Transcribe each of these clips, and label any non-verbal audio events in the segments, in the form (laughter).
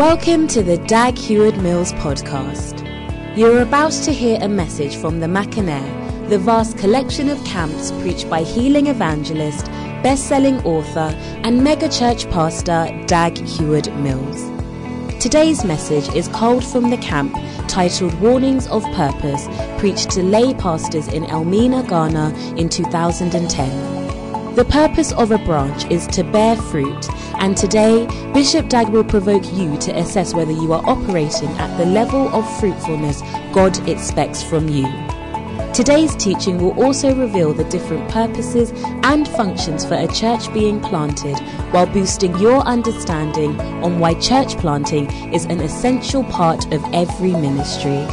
Welcome to the Dag Heward Mills podcast. You're about to hear a message from the Mackinac, the vast collection of camps preached by healing evangelist, best-selling author, and megachurch pastor Dag Heward Mills. Today's message is culled from the camp titled Warnings of Purpose, preached to lay pastors in Elmina, Ghana in 2010. The purpose of a branch is to bear fruit, and today Bishop Dag will provoke you to assess whether you are operating at the level of fruitfulness God expects from you. Today's teaching will also reveal the different purposes and functions for a church being planted while boosting your understanding on why church planting is an essential part of every ministry.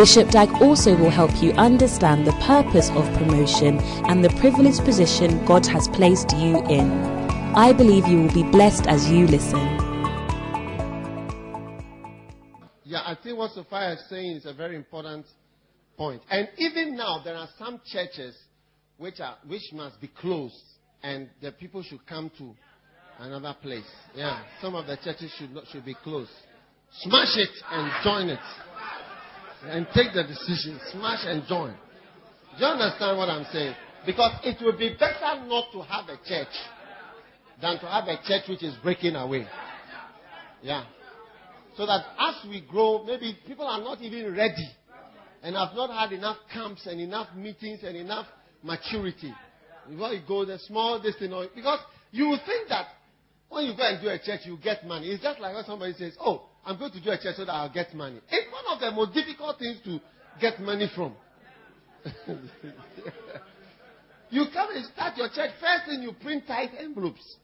Bishop Dag also will help you understand the purpose of promotion and the privileged position God has placed you in. I believe you will be blessed as you listen. Yeah, I think what Sophia is saying is a very important point. And even now, there are some churches which are which must be closed, and the people should come to another place. Yeah, some of the churches should not, should be closed. Smash it and join it and take the decision. Smash and join. Do you understand what I'm saying? Because it will be better not to have a church than to have a church which is breaking away. Yeah. So that as we grow, maybe people are not even ready and have not had enough camps and enough meetings and enough maturity. Before you go, the small thing, because you think that when you go and do a church, you get money. It's just like when somebody says, "Oh, I'm going to do a church so that I'll get money. It's one of the most difficult things to get money from. (laughs) you come and start your church. First thing you print tight envelopes.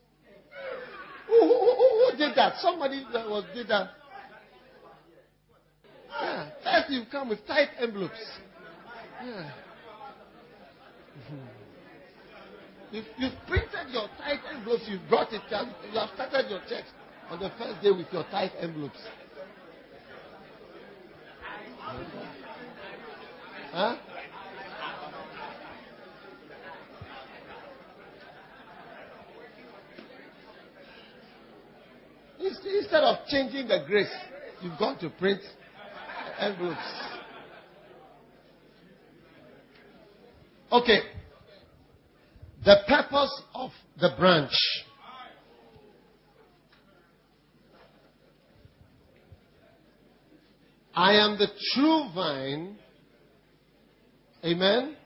Who, who, who, who did that? Somebody that was did that. Yeah. First you come with tight envelopes. Yeah. (laughs) You've, you've printed your tithe envelopes, you've brought it, you have started your church on the first day with your tithe envelopes. Huh? Instead of changing the grace, you've gone to print envelopes. Okay. The purpose of the branch. I am the true vine. Amen.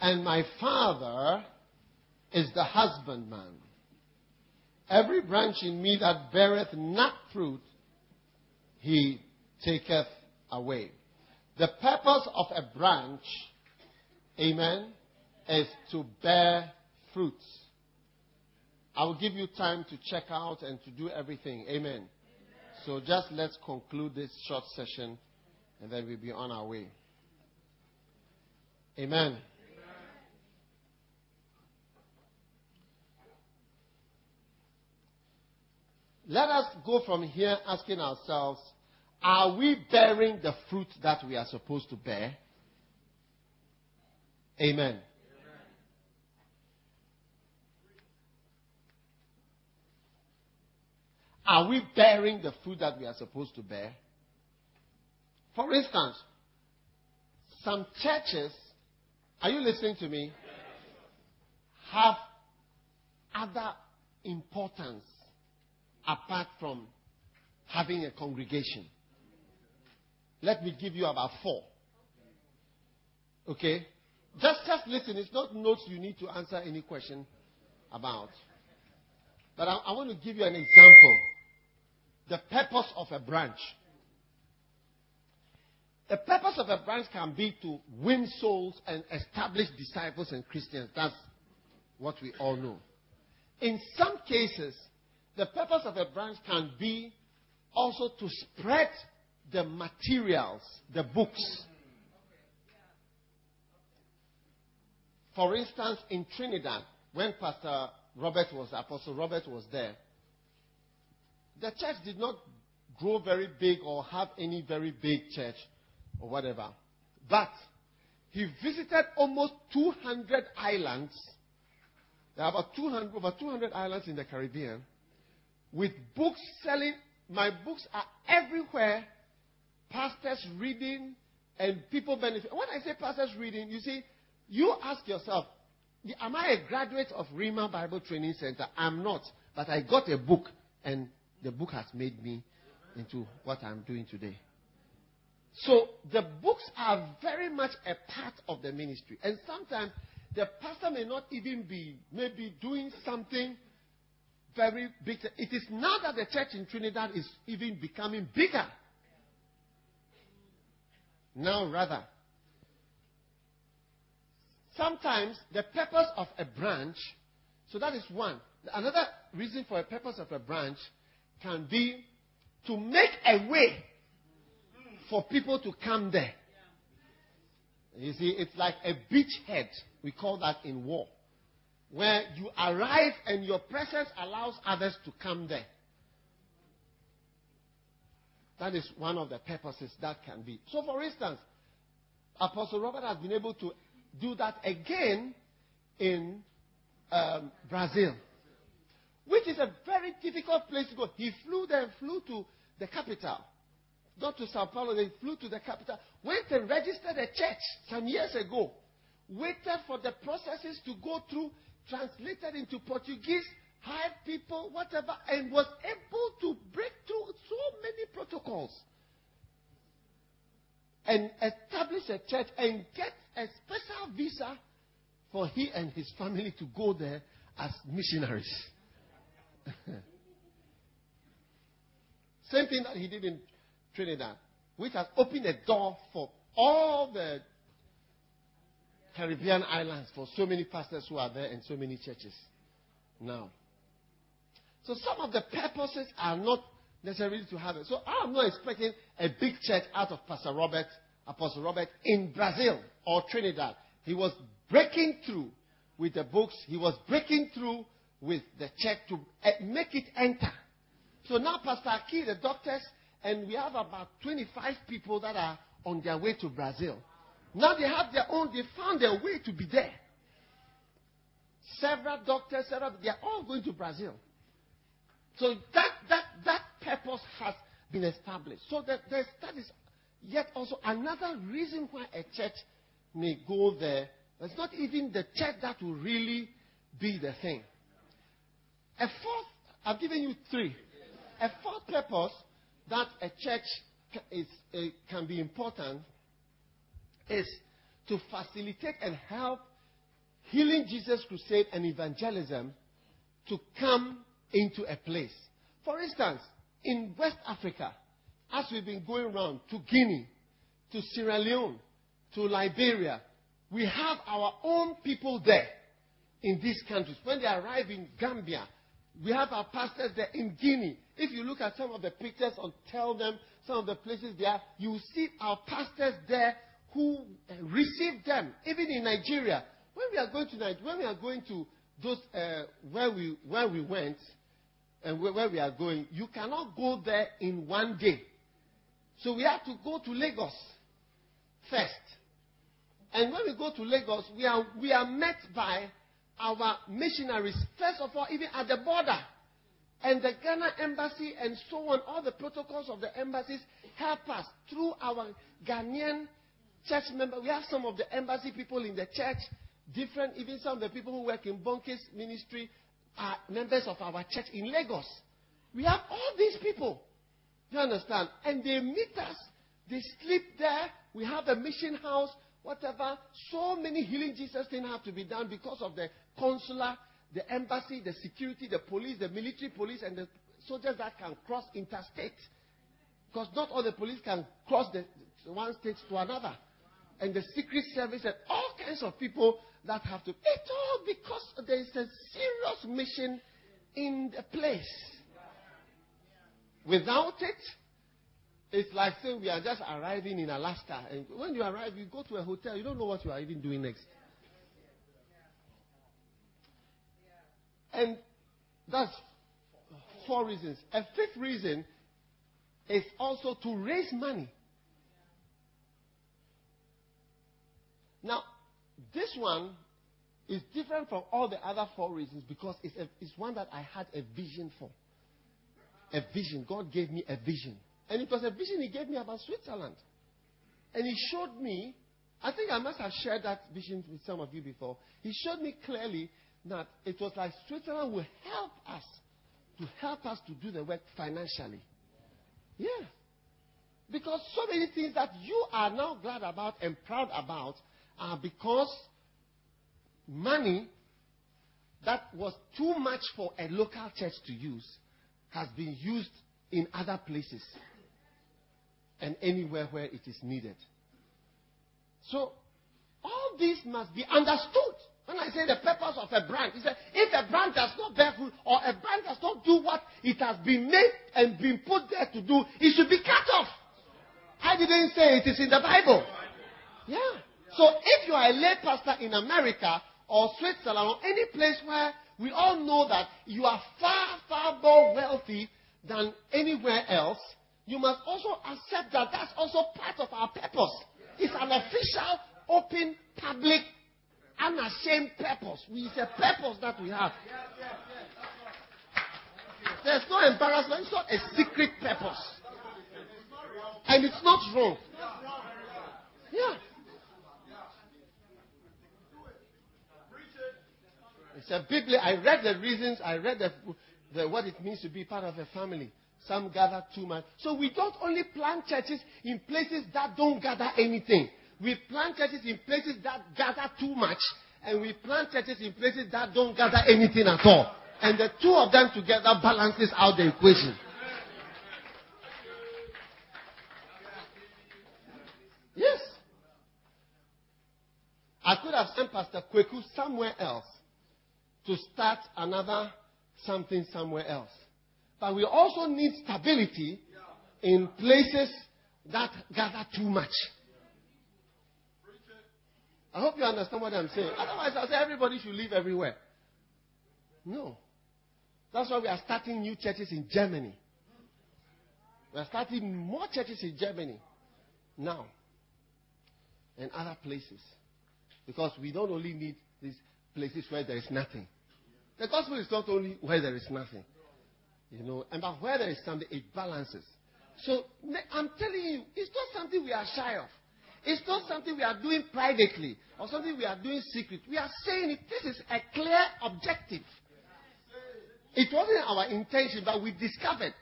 And my Father is the husbandman. Every branch in me that beareth not fruit, he taketh away. The purpose of a branch, amen, is to bear fruits. I will give you time to check out and to do everything. Amen. So just let's conclude this short session and then we'll be on our way. Amen. Let us go from here asking ourselves are we bearing the fruit that we are supposed to bear? Amen. Are we bearing the fruit that we are supposed to bear? For instance, some churches, are you listening to me? Have other importance apart from having a congregation. Let me give you about four. Okay? Just, just listen. It's not notes you need to answer any question about. But I, I want to give you an example the purpose of a branch. The purpose of a branch can be to win souls and establish disciples and Christians. That's what we all know. In some cases, the purpose of a branch can be also to spread the materials, the books. For instance, in Trinidad, when Pastor Robert was, Apostle Robert was there, the church did not grow very big or have any very big church or whatever. But he visited almost 200 islands. There are about 200, over 200 islands in the Caribbean with books selling. My books are everywhere. Pastors reading and people benefit. When I say pastors reading, you see, you ask yourself, Am I a graduate of Rhema Bible Training Center? I'm not. But I got a book, and the book has made me into what I'm doing today. So the books are very much a part of the ministry. And sometimes the pastor may not even be maybe doing something very big. It is now that the church in Trinidad is even becoming bigger. Now, rather, sometimes the purpose of a branch, so that is one. Another reason for a purpose of a branch can be to make a way for people to come there. You see, it's like a beachhead. We call that in war. Where you arrive and your presence allows others to come there. That is one of the purposes that can be. So, for instance, Apostle Robert has been able to do that again in um, Brazil, which is a very difficult place to go. He flew there, flew to the capital, not to Sao Paulo, they flew to the capital, went and registered a church some years ago, waited for the processes to go through, translated into Portuguese, hired people, whatever, and was able to break through so many protocols and establish a church and get a special visa for he and his family to go there as missionaries. (laughs) Same thing that he did in Trinidad, which has opened a door for all the Caribbean islands for so many pastors who are there and so many churches now. So some of the purposes are not necessarily to have it. So I'm not expecting a big church out of Pastor Robert, Apostle Robert, in Brazil or Trinidad. He was breaking through with the books. He was breaking through with the church to eh, make it enter. So now Pastor Aki, the doctors, and we have about 25 people that are on their way to Brazil. Now they have their own, they found their way to be there. Several doctors, several, they are all going to Brazil. So that, that, that purpose has been established. So that, that is yet also another reason why a church may go there. It's not even the church that will really be the thing. A fourth, I've given you three. A fourth purpose that a church is, uh, can be important is to facilitate and help healing Jesus crusade and evangelism to come into a place. For instance, in West Africa, as we've been going around to Guinea, to Sierra Leone, to Liberia, we have our own people there in these countries. When they arrive in Gambia, we have our pastors there in Guinea. If you look at some of the pictures and tell them some of the places they are, you see our pastors there who receive them. Even in Nigeria, when we are going to when we are going to those uh, where we where we went and where we are going, you cannot go there in one day. So we have to go to Lagos first. And when we go to Lagos, we are, we are met by our missionaries, first of all, even at the border. And the Ghana embassy and so on, all the protocols of the embassies help us through our Ghanaian church members. We have some of the embassy people in the church, different, even some of the people who work in Bonnke's ministry are members of our church in Lagos. We have all these people. You understand? And they meet us. They sleep there. We have a mission house, whatever. So many healing Jesus things have to be done because of the consular, the embassy, the security, the police, the military police, and the soldiers that can cross interstate. Because not all the police can cross the one state to another. And the secret service and all kinds of people that have to. It's all because there is a serious mission in the place. Without it, it's like saying we are just arriving in Alaska. And when you arrive, you go to a hotel, you don't know what you are even doing next. And that's four reasons. A fifth reason is also to raise money. Now, this one is different from all the other four reasons because it's, a, it's one that I had a vision for. a vision. God gave me a vision. And it was a vision He gave me about Switzerland. And He showed me, I think I must have shared that vision with some of you before. He showed me clearly that it was like Switzerland will help us to help us to do the work financially. Yeah. Because so many things that you are now glad about and proud about are because money that was too much for a local church to use has been used in other places and anywhere where it is needed. So, all this must be understood. When I say the purpose of a branch, he said, if a branch does not bear fruit or a branch does not do what it has been made and been put there to do, it should be cut off. I didn't say it is in the Bible. Yeah. So if you are a lay pastor in America or Switzerland or any place where we all know that you are far, far more wealthy than anywhere else, you must also accept that that's also part of our purpose. It's an official, open, public, unashamed purpose. It's a purpose that we have. There's no embarrassment. It's not a secret purpose. And it's not wrong. Yeah. It's a Bible. I read the reasons. I read the, the, what it means to be part of a family. Some gather too much. So we don't only plant churches in places that don't gather anything. We plant churches in places that gather too much, and we plant churches in places that don't gather anything at all. And the two of them together balances out the equation. Yes. I could have sent Pastor Kweku somewhere else to start another something somewhere else. But we also need stability in places that gather too much. I hope you understand what I'm saying. Otherwise, I'll say everybody should live everywhere. No. That's why we are starting new churches in Germany. We are starting more churches in Germany now and other places. Because we don't only need these places where there is nothing. The gospel is not only where there is nothing. You know, and but where there is something, it balances. So I'm telling you, it's not something we are shy of. It's not something we are doing privately or something we are doing secret. We are saying it. This is a clear objective. It wasn't our intention, but we discovered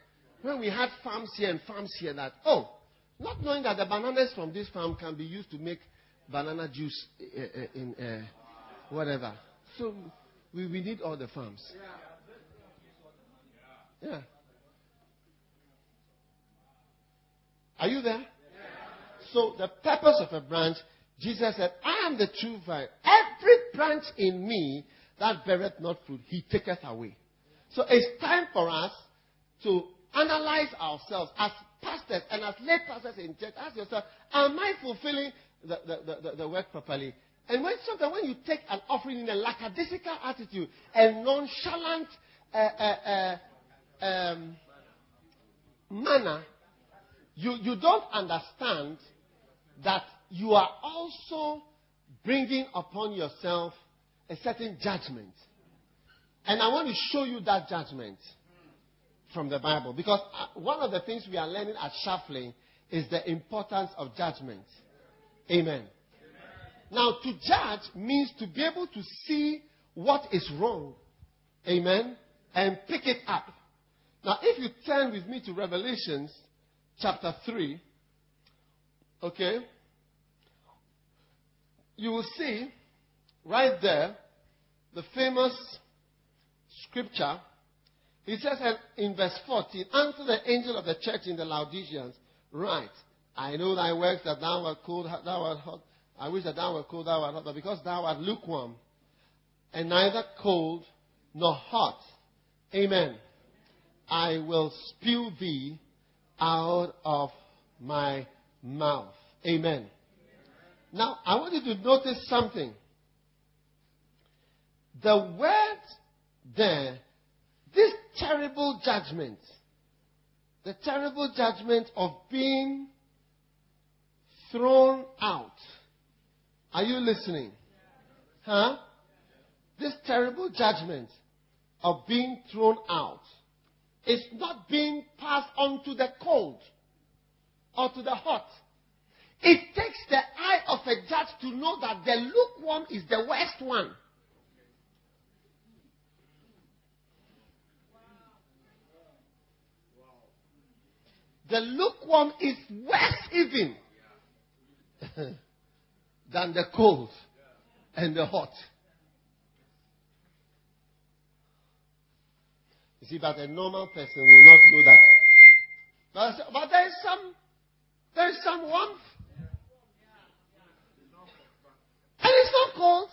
when we had farms here and farms here that, oh, not knowing that the bananas from this farm can be used to make banana juice uh, in uh, whatever. So we, we need all the farms. Yeah. Are you there? So the purpose of a branch, Jesus said, I am the true vine. Every branch in me that beareth not fruit, he taketh away. So it's time for us to analyze ourselves as pastors and as lay pastors in church. Ask yourself, am I fulfilling the, the, the, the work properly? And when sometimes when you take an offering in a lackadaisical attitude, a nonchalant uh, uh, uh, um, manner, you, you don't understand that you are also bringing upon yourself a certain judgment. And I want to show you that judgment from the Bible. Because uh, one of the things we are learning at Shuffling is the importance of judgment. Amen. Now, to judge means to be able to see what is wrong. Amen. And pick it up. Now, if you turn with me to Revelations chapter 3, okay, you will see right there the famous scripture. It says in verse 14, Answer the angel of the church in the Laodiceans, Right. I know thy works that thou art cold, thou art hot. I wish that thou wert cold, thou art hot, but because thou art lukewarm, and neither cold nor hot, amen, I will spew thee out of my mouth. Amen. Now, I want you to notice something. The word there, this terrible judgment, the terrible judgment of being thrown out. Are you listening? Huh? This terrible judgment of being thrown out is not being passed on to the cold or to the hot. It takes the eye of a judge to know that the lukewarm is the worst one. The lukewarm is worse even (laughs) than the cold and the hot. You see, but a normal person will not know that. But, but there is some, there is some warmth. And it's not cold.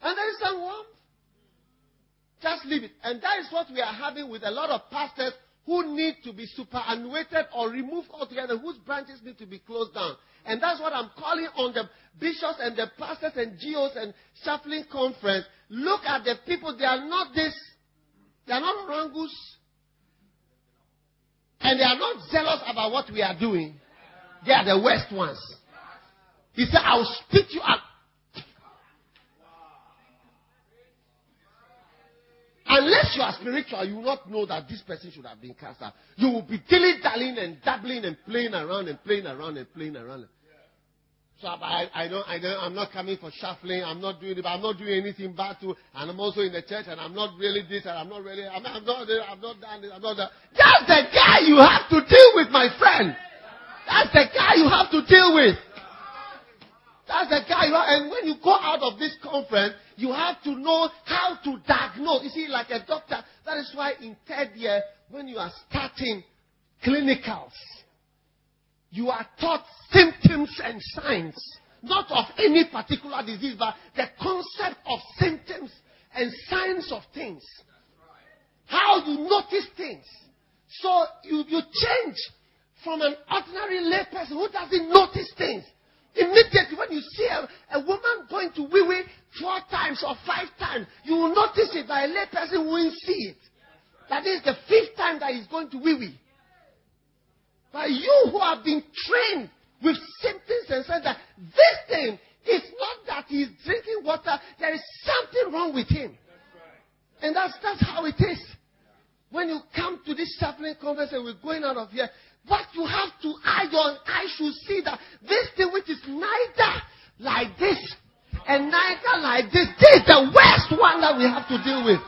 And there is some warmth. Just leave it. And that is what we are having with a lot of pastors who need to be superannuated or removed altogether, whose branches need to be closed down. And that's what I'm calling on the bishops and the pastors and geos and shuffling conference. Look at the people. They are not this. They are not orangus. And they are not zealous about what we are doing. They are the worst ones. He said, I'll spit you out. Unless you are spiritual, you will not know that this person should have been cast out. You will be dilly dallying and dabbling and playing around and playing around and playing around. So I, I don't, I don't, I'm not coming for shuffling. I'm not doing it. I'm not doing anything bad to. And I'm also in the church, and I'm not really this, and I'm not really. I'm, I'm not. I'm not done this. I'm not that. That's the guy you have to deal with, my friend. That's the guy you have to deal with. That's the guy. And when you go out of this conference, you have to know how to diagnose. You see, like a doctor. That is why in third year, when you are starting clinicals, you are taught symptoms and signs, not of any particular disease, but the concept of symptoms and signs of things. How you notice things. So you, you change from an ordinary layperson who doesn't notice things Immediately when you see a, a woman going to wee wee four times or five times, you will notice it, but a layperson won't see it. That is the fifth time that he's going to wee wee. But you who have been trained with symptoms and said that this thing is not that he's drinking water, there is something wrong with him. And that's, that's how it is. When you come to this chaplain conference and we're going out of here, what you have to eye on, I should see that this thing which is neither like this and neither like this, this is the worst one that we have to deal with.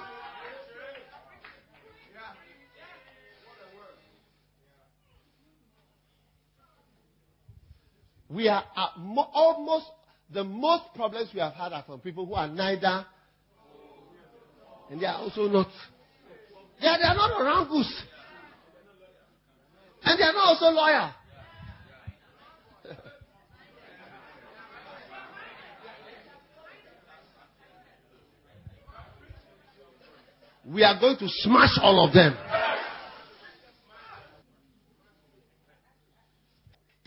We are mo- almost the most problems we have had are from people who are neither and they are also not. Yeah, they are not around goose. And they are not also loyal. (laughs) we are going to smash all of them.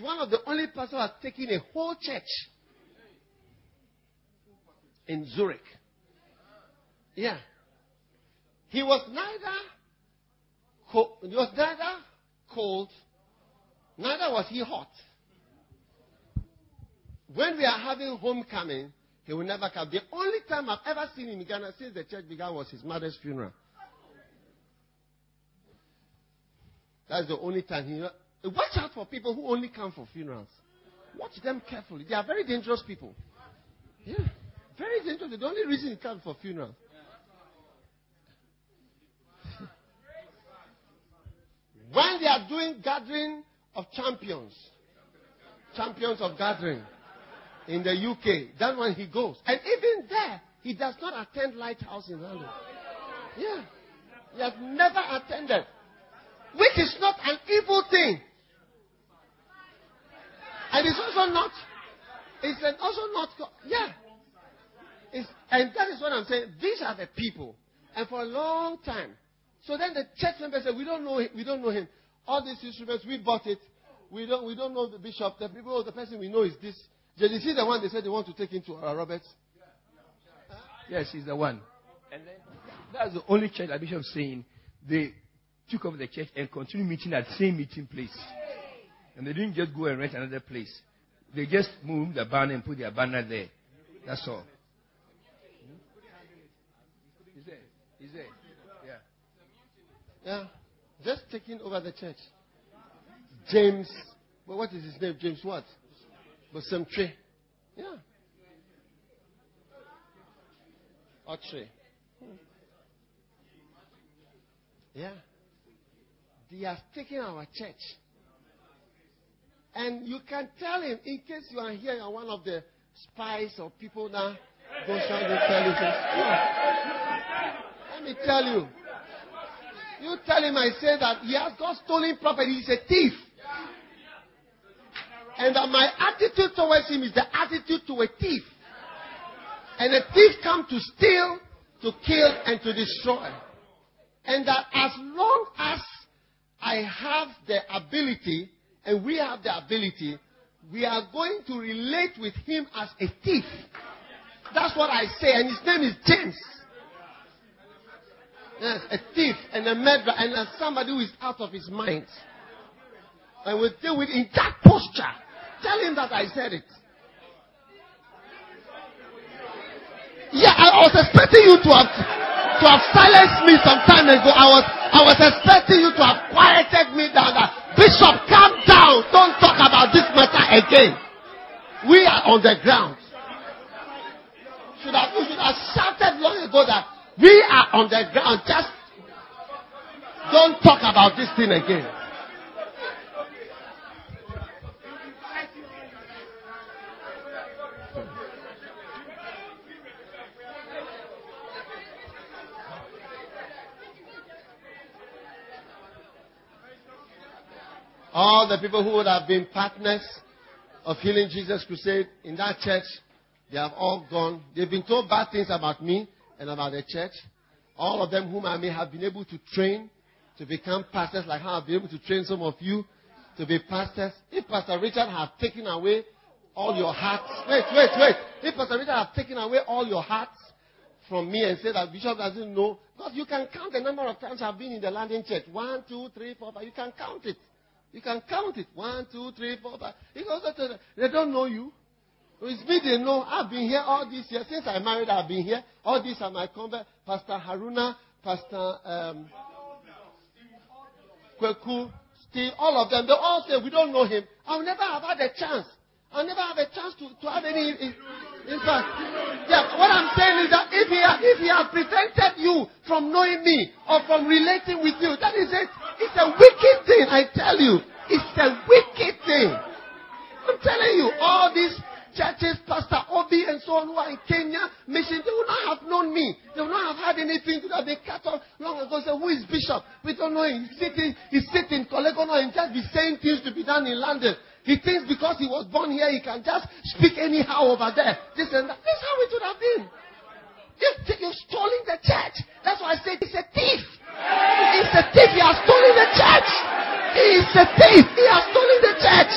One of the only pastors has taken a whole church in Zurich. Yeah. He was neither he was neither cold, neither was he hot. When we are having homecoming, he will never come. The only time I've ever seen him in Ghana since the church began was his mother's funeral. That's the only time he. Watch out for people who only come for funerals. Watch them carefully. They are very dangerous people. Yeah, very dangerous. The only reason he come for funerals. (laughs) When they are doing gathering of champions, champions of gathering in the UK, that's when he goes. And even there, he does not attend Lighthouse in London. Yeah. He has never attended. Which is not an evil thing. And it's also not, it's also not, yeah. It's, and that is what I'm saying. These are the people. And for a long time, so then the church members said, we don't know him. We don't know him. All these instruments, we bought it. We don't, we don't know the bishop. The people, the person we know is this. Did you see the one they said they want to take into uh, Roberts? Yes, he's the one. And then that's the only church that bishop saying they took over the church and continued meeting at the same meeting place. And they didn't just go and rent another place. They just moved the banner and put their banner there. That's all. He's there. He's there. Yeah. Just taking over the church. James, well, what is his name? James what? But some tree. Yeah. Or tree. Yeah. They have taken our church. And you can tell him, in case you are here, you are one of the spies or people that goes around intelligence. Yeah. Let me tell you. You tell him I say that he has got stolen property. He's a thief. And that my attitude towards him is the attitude to a thief. And a thief comes to steal, to kill, and to destroy. And that as long as I have the ability, and we have the ability, we are going to relate with him as a thief. That's what I say, and his name is James. Yes, a thief and a murderer and a somebody who is out of his mind. And we deal with in that posture. Tell him that I said it. Yeah, I was expecting you to have to have silenced me some time ago. I was I was expecting you to have quieted me down. That Bishop, calm Don't talk about this matter again. We are on the ground. Should have, you should have shouted long ago that we are on the ground. Just don't talk about this thing again. All the people who would have been partners of Healing Jesus Crusade in that church, they have all gone. They've been told bad things about me and about the church. All of them whom I may have been able to train to become pastors, like how I've been able to train some of you to be pastors. If Pastor Richard had taken away all your hearts, wait, wait, wait. If Pastor Richard had taken away all your hearts from me and said that Bishop doesn't know, because you can count the number of times I've been in the landing church. One, two, three, four, five. You can count it. You can count it. One, two, three, four, five. They don't know you. It's me they know. I've been here all these years. Since I married, I've been here. All these are my convert. Pastor Haruna, Pastor um, Kweku, Steve, all of them. They all say, we don't know him. I'll never have had a chance. I'll never have a chance to, to have any. In fact, yeah, what I'm saying is that if he, if he has prevented you from knowing me or from relating with you, that is it. It's a wicked thing, I tell you. It's a wicked thing. I'm telling you, all these churches, Pastor Obi and so on who are in Kenya, mission, they would not have known me. They would not have had anything to do. They cut off long ago. Say, who is Bishop? We don't know him. He's sitting, he's sitting, Korle Gonno, and just be saying things to be done in London. He thinks because he was born here, he can just speak anyhow over there. This and that. This is how it would have been. You're, you're stealing the church. That's why I said he's a thief. He's a thief. He has stolen the church. He is a thief. He has stolen the church.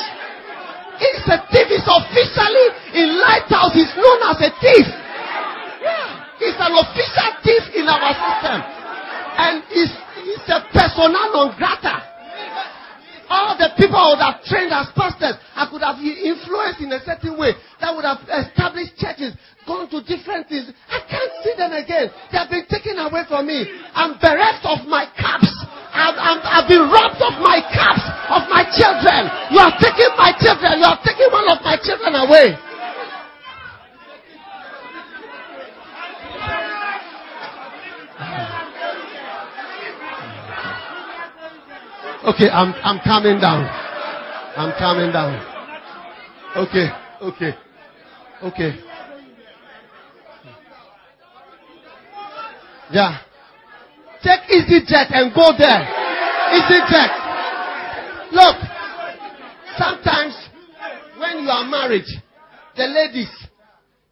He's a thief. He's officially in Lighthouse. He's known as a thief. Okay, I'm, I'm coming down. I'm coming down. Okay, okay, okay. Yeah. Take EasyJet and go there. EasyJet. Look, sometimes when you are married, the ladies,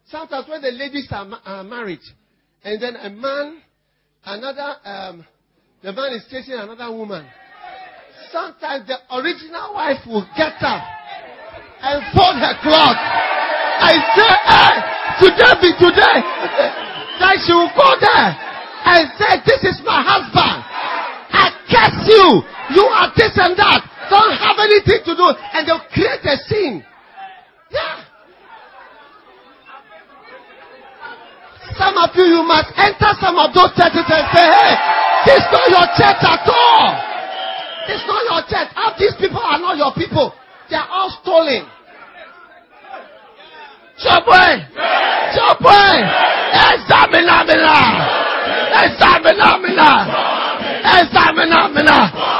sometimes when the ladies are, are married, and then a man, another, um, the man is chasing another woman sometimes the original wife will get up and fold her cloth. I say, hey, today be today. (laughs) Then she will go there and say, this is my husband. I curse you. You are this and that. Don't have anything to do. And they'll create a scene. Yeah. Some of you, you must enter some of those churches and say, hey, This is not your church at all. It's not your church. All these people are not your people. They are all stolen. Chopin! Chopin! Examinamina! Examinamina! Examinamina! Examinamina!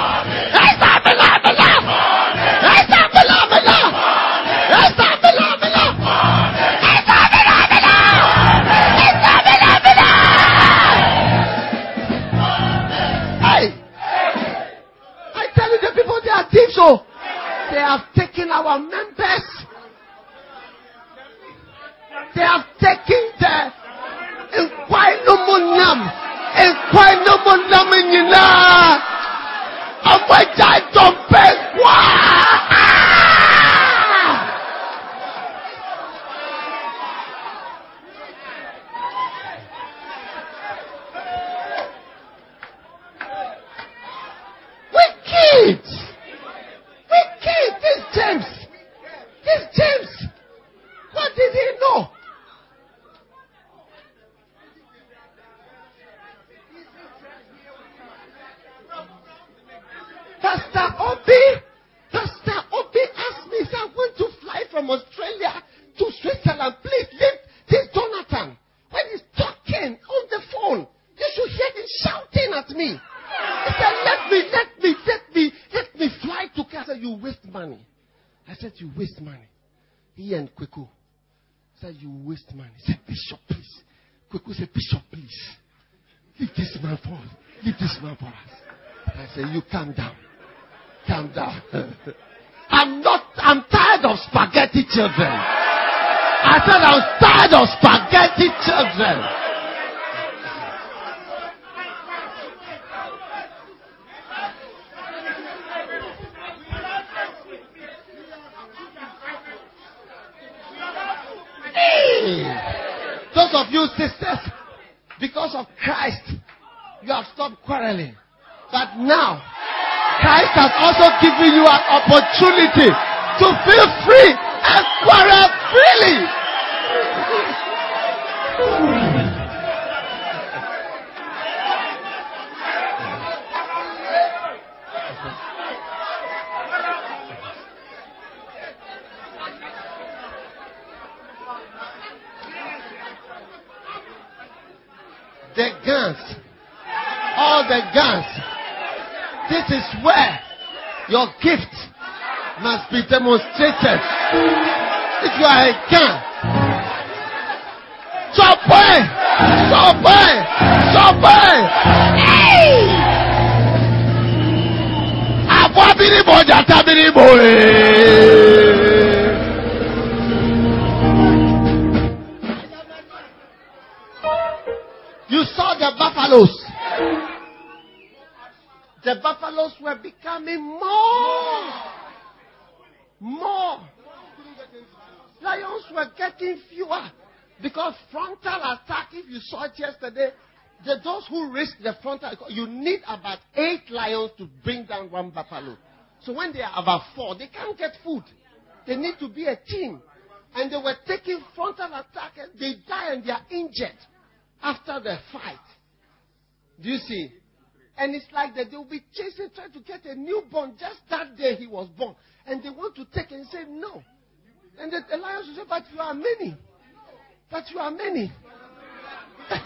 Taken our members. They have taken the nkwainomunyam nkwainomunyam nyinaa ọmọ ẹja ìjọba ẹkwa. This James! What did he know? Pastor Obi, Pastor Obi asked me, I want to fly from Australia to Switzerland. Please leave this Jonathan. When he's talking on the phone, you should hear him shouting at me. He said, let me, let me, let me, let me fly to Canada. You waste money. Said, you waste money. He and Kweku said, you waste money. He said, Bishop, please. Kweku said, Bishop, please. Leave this man for us. Leave this man for us. I said, you calm down. Calm down. (laughs) I'm not, I'm tired of spaghetti children. I said, I'm tired of spaghetti children. Sisters, because of Christ, you have stopped quarreling. But now, Christ has also given you an opportunity to feel free and quarrel freely. The guns, all the guns. This is where your gift must be demonstrated. If you are a gun, away, chop away. Hey! Àbọ̀ abiribo jata abiribo. You saw the buffaloes. The buffaloes were becoming more. More. Lions were getting fewer. Because frontal attack, if you saw it yesterday, the, those who risk the frontal, you need about eight lions to bring down one buffalo. So when they are about four, they can't get food. They need to be a team. And they were taking frontal attack and they die and they are injured after the fight. Do you see? And it's like that they will be chasing, trying to get a newborn just that day he was born. And they want to take and say no. And the, the lions will say, But you are many. But you are many. (laughs) but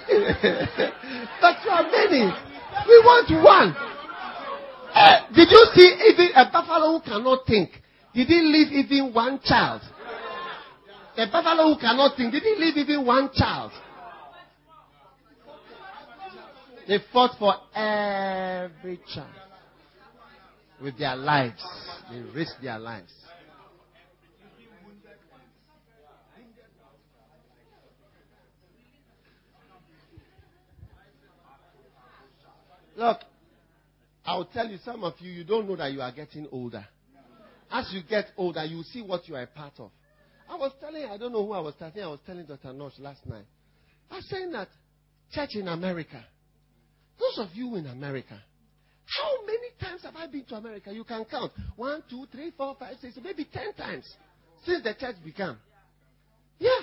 you are many. We want one. Eh, did you see even a buffalo who cannot think? Did he leave even one child? A buffalo who cannot think, did he leave even one child? They fought for every child with their lives. They risked their lives. Look, I'll tell you, some of you, you don't know that you are getting older. As you get older, you see what you are a part of. I was telling, I don't know who I was telling, I was telling Dr. Nosh last night. I was saying that church in America, those of you in America, how many times have I been to America? You can count. One, two, three, four, five, six, maybe ten times since the church began. Yeah.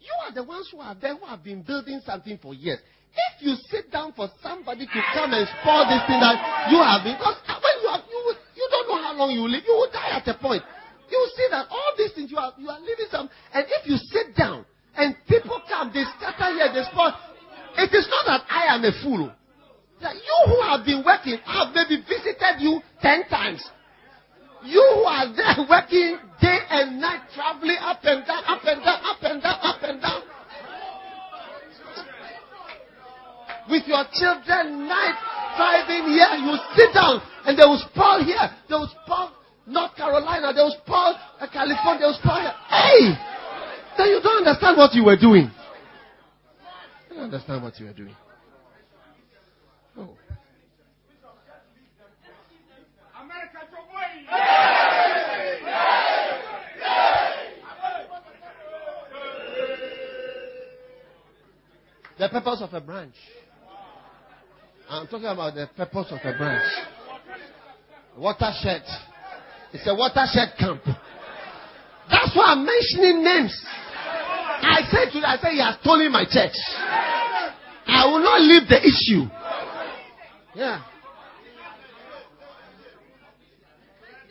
You are the ones who are there who have been building something for years. if you sit down for somebody to come and spoil this thing that you have, been, because when you have, you, you don't know how long you will live, you will die at a point. You see that all these things you are, you are living some, and if you sit down and people come, they scatter here, they spoil. It is not that I am a fool. That you who have been working, have maybe visited you ten times. You who are there (laughs) working day and night, traveling up and down, up and down, up and down, up and down. With your children, night driving here, you sit down and they will spoil here, they will spoil North Carolina, will spoil uh, California, they will spoil here. Hey! Then you don't understand what you were doing. You don't understand what you were doing. The purpose of a branch. I'm talking about the purpose of a branch. Watershed. It's a watershed camp. That's why I'm mentioning names. I said to you, I said he has stolen my church. I will not leave the issue. Yeah.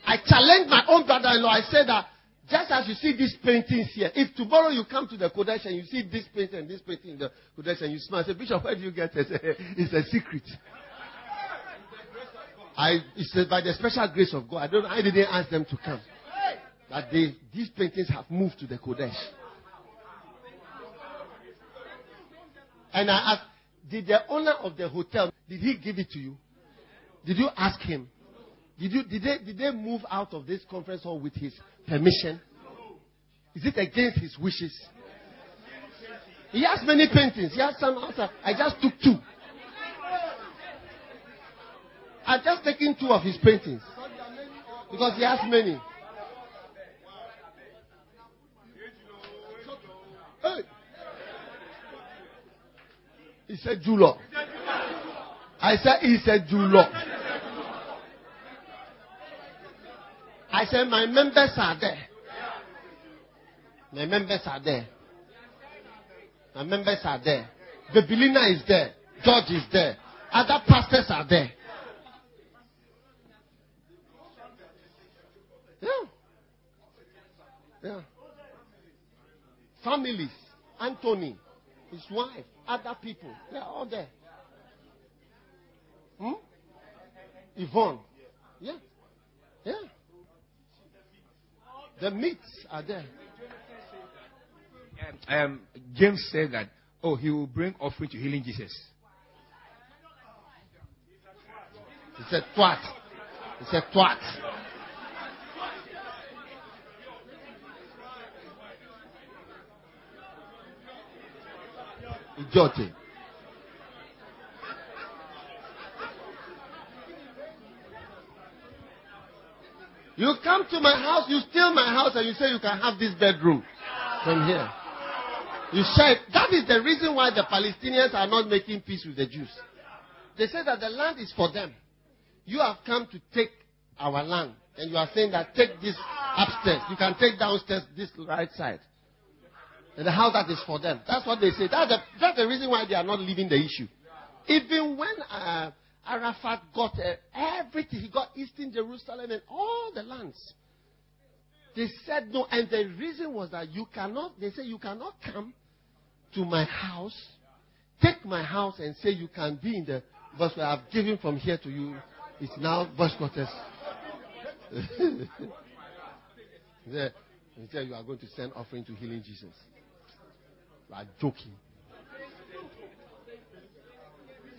I challenged my own brother-in-law. I said that just as you see these paintings here, if tomorrow you come to the Qodesh and you see this painting and this painting in the Qodesh and you smile, say, Bishop, where do you get it? (laughs) It's a secret. I, it's by the special grace of God. I don't. I didn't ask them to come. That they, these paintings have moved to the Qodesh. And I asked, did the owner of the hotel, did he give it to you? Did you ask him? Did, you, did, they, did they move out of this conference hall with his permission? Is it against his wishes? He has many paintings. He has some outside. I just took two. I've just taken two of his paintings. Because he has many. Hey. He said Julo. I said he said Julo. I said my members are there. My members are there. My members are there. The Belina is there. George is there. Other pastors are there. Yeah. Yeah. Families. Anthony, his wife, other people. They are all there. Hmm? Yvonne. Yeah. Yeah. The meats are there. Um, um, James said that, oh, he will bring offering to healing Jesus. He said, twat. He said, twat. Idiot. You come to my house, you steal my house, and you say you can have this bedroom from here. You share. That is the reason why the Palestinians are not making peace with the Jews. They say that the land is for them. You have come to take our land, and you are saying that take this upstairs. You can take downstairs this right side. And the house that is for them. That's what they say. That's the, that's the reason why they are not leaving the issue. Even when uh, Arafat got uh, everything, he got Eastern Jerusalem and all the lands. They said no, and the reason was that you cannot, they say you cannot come to my house, take my house and say you can be in the verse where I've given from here to you. It's now verse quarters. (laughs) yeah. Said you are going to send offering to healing Jesus. You are joking.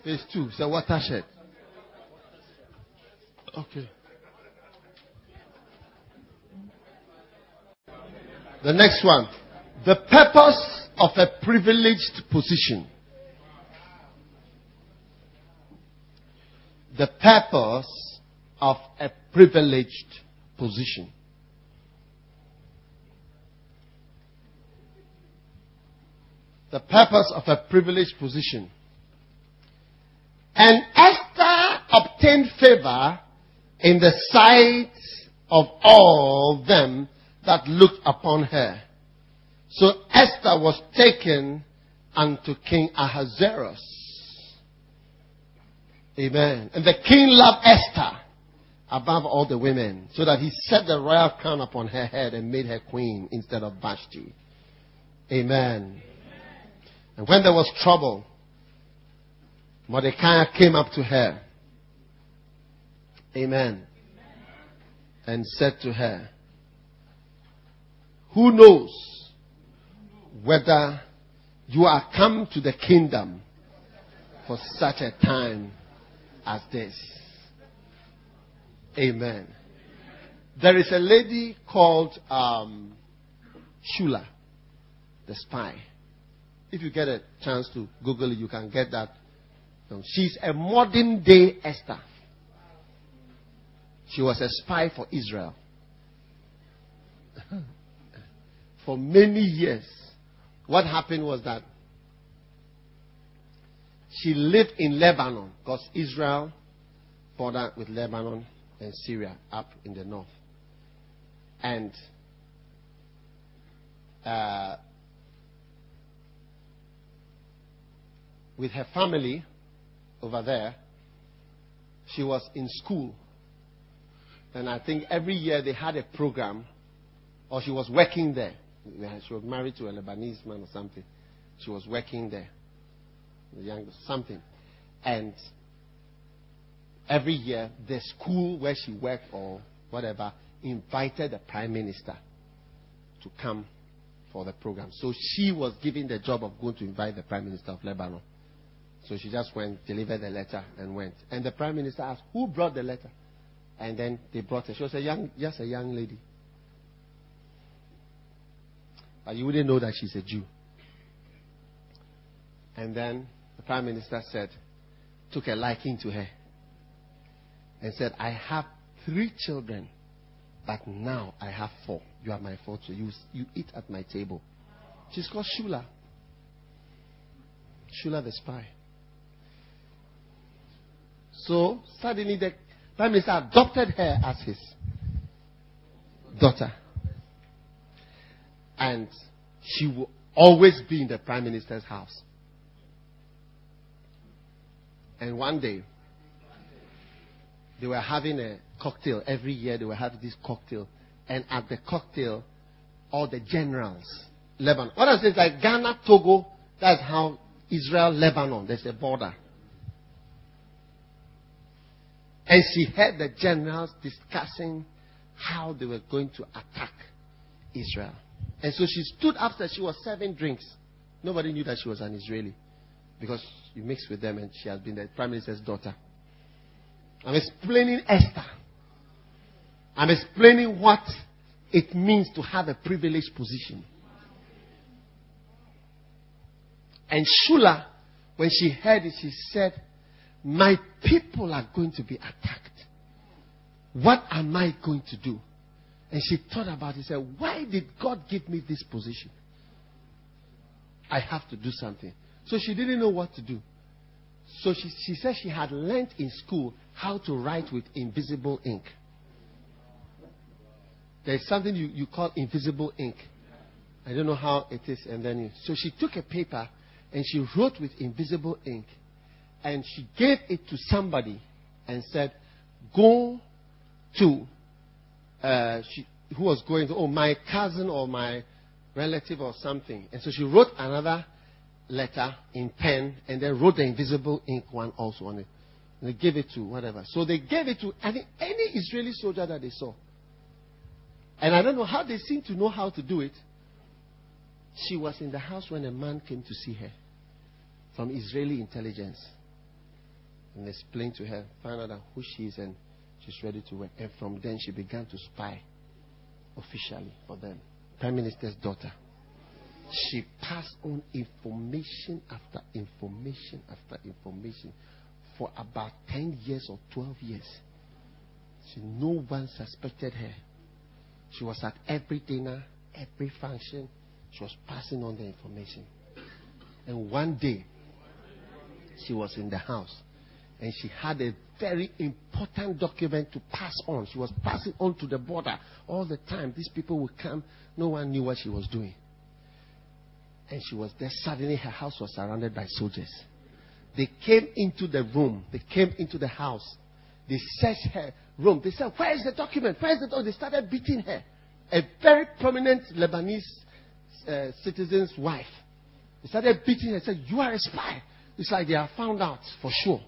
Phase two, it's a watershed. Okay. The next one. The purpose of a privileged position. The purpose of a privileged position. The purpose of a privileged position. And Esther obtained favor in the sight of all them that looked upon her. So Esther was taken unto King Ahasuerus. Amen. And the king loved Esther above all the women, so that he set the royal crown upon her head and made her queen instead of Vashti. Amen. And when there was trouble, Mordecai came up to her. Amen. And said to her, Who knows whether you are come to the kingdom for such a time as this? Amen. There is a lady called um, Shula, the spy. If you get a chance to Google it, you can get that. She's a modern day Esther. She was a spy for Israel. (laughs) for many years. What happened was that she lived in Lebanon because Israel bordered with Lebanon and Syria up in the north. And uh, with her family over there, she was in school. And I think every year they had a program, or she was working there. She was married to a Lebanese man or something. She was working there, young something, and every year the school where she worked or whatever invited the prime minister to come for the program. So she was given the job of going to invite the prime minister of Lebanon. So she just went, delivered the letter, and went. And the prime minister asked, "Who brought the letter?" And then they brought her. She was a young, just a young lady. But you wouldn't know that she's a Jew. And then the prime minister said, took a liking to her and said, I have three children, but now I have four. You are my fourth, you, you eat at my table. She's called Shula. Shula the spy. So suddenly the prime minister adopted her as his daughter. And she will always be in the prime minister's house. And one day, they were having a cocktail. Every year they were having this cocktail. And at the cocktail, all the generals, Lebanon. What I say is like Ghana, Togo, that's how Israel, Lebanon, there's a border. And she heard the generals discussing how they were going to attack Israel. And so she stood up, after she was serving drinks. Nobody knew that she was an Israeli because you mixed with them and she has been the prime minister's daughter. I'm explaining Esther. I'm explaining what it means to have a privileged position. And Shula, when she heard it, she said, My people are going to be attacked. What am I going to do? And she thought about it said, Why did God give me this position? I have to do something. So she didn't know what to do. So she, she said she had learned in school how to write with invisible ink. There's something you, you call invisible ink. I don't know how it is. And then, you, so she took a paper and she wrote with invisible ink. And she gave it to somebody and said, Go to, uh, she, who was going to, oh, my cousin or my relative or something. And so she wrote another letter in pen and then wrote the invisible ink one also on it. And they gave it to whatever. So they gave it to think any Israeli soldier that they saw. And I don't know how they seem to know how to do it. She was in the house when a man came to see her from Israeli intelligence. And explain to her, find out who she is, and she's ready to work. And from then she began to spy officially for them. Prime Minister's daughter. She passed on information after information after information for about 10 years or 12 years. So no one suspected her. She was at every dinner, every function. She was passing on the information. And one day, she was in the house and she had a very important document to pass on. She was passing on to the border all the time. These people would come. No one knew what she was doing. And she was there. Suddenly, her house was surrounded by soldiers. They came into the room. They came into the house. They searched her room. They said, Where is the document? Where is the document? They started beating her. A very prominent Lebanese uh, citizen's wife. They started beating her. They Said, You are a spy. It's like they have found out for sure.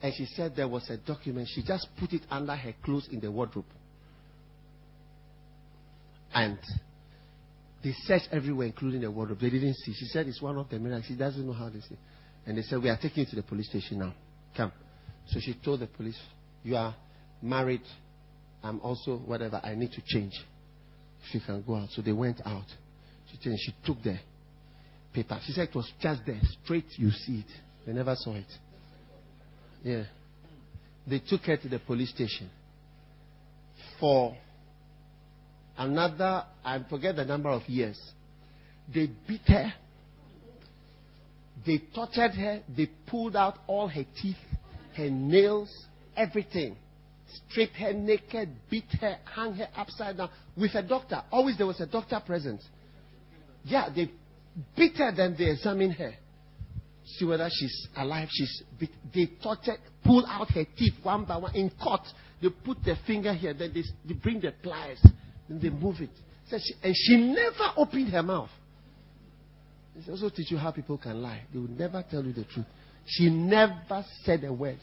And she said there was a document. She just put it under her clothes in the wardrobe. And they searched everywhere, including the wardrobe. They didn't see. She said it's one of the miracles. She doesn't know how they see. And they said, We are taking you to the police station now. Come. So she told the police, You are married. I'm also whatever. I need to change. If you can go out. So they went out. She changed. She took the paper. She said it was just there. Straight, you see it. They never saw it. Yeah. They took her to the police station for another, I forget the number of years. They beat her. They tortured her. They pulled out all her teeth, her nails, everything. Stripped her naked, beat her, hung her upside down with a doctor. Always there was a doctor present. Yeah, they beat her, then they examined her. See whether she's alive. She's. They tortured, pulled out her teeth one by one in court. They put their finger here, then they, they bring the pliers, then they move it. So she, and she never opened her mouth. It also teach you how people can lie. They will never tell you the truth. She never said a word.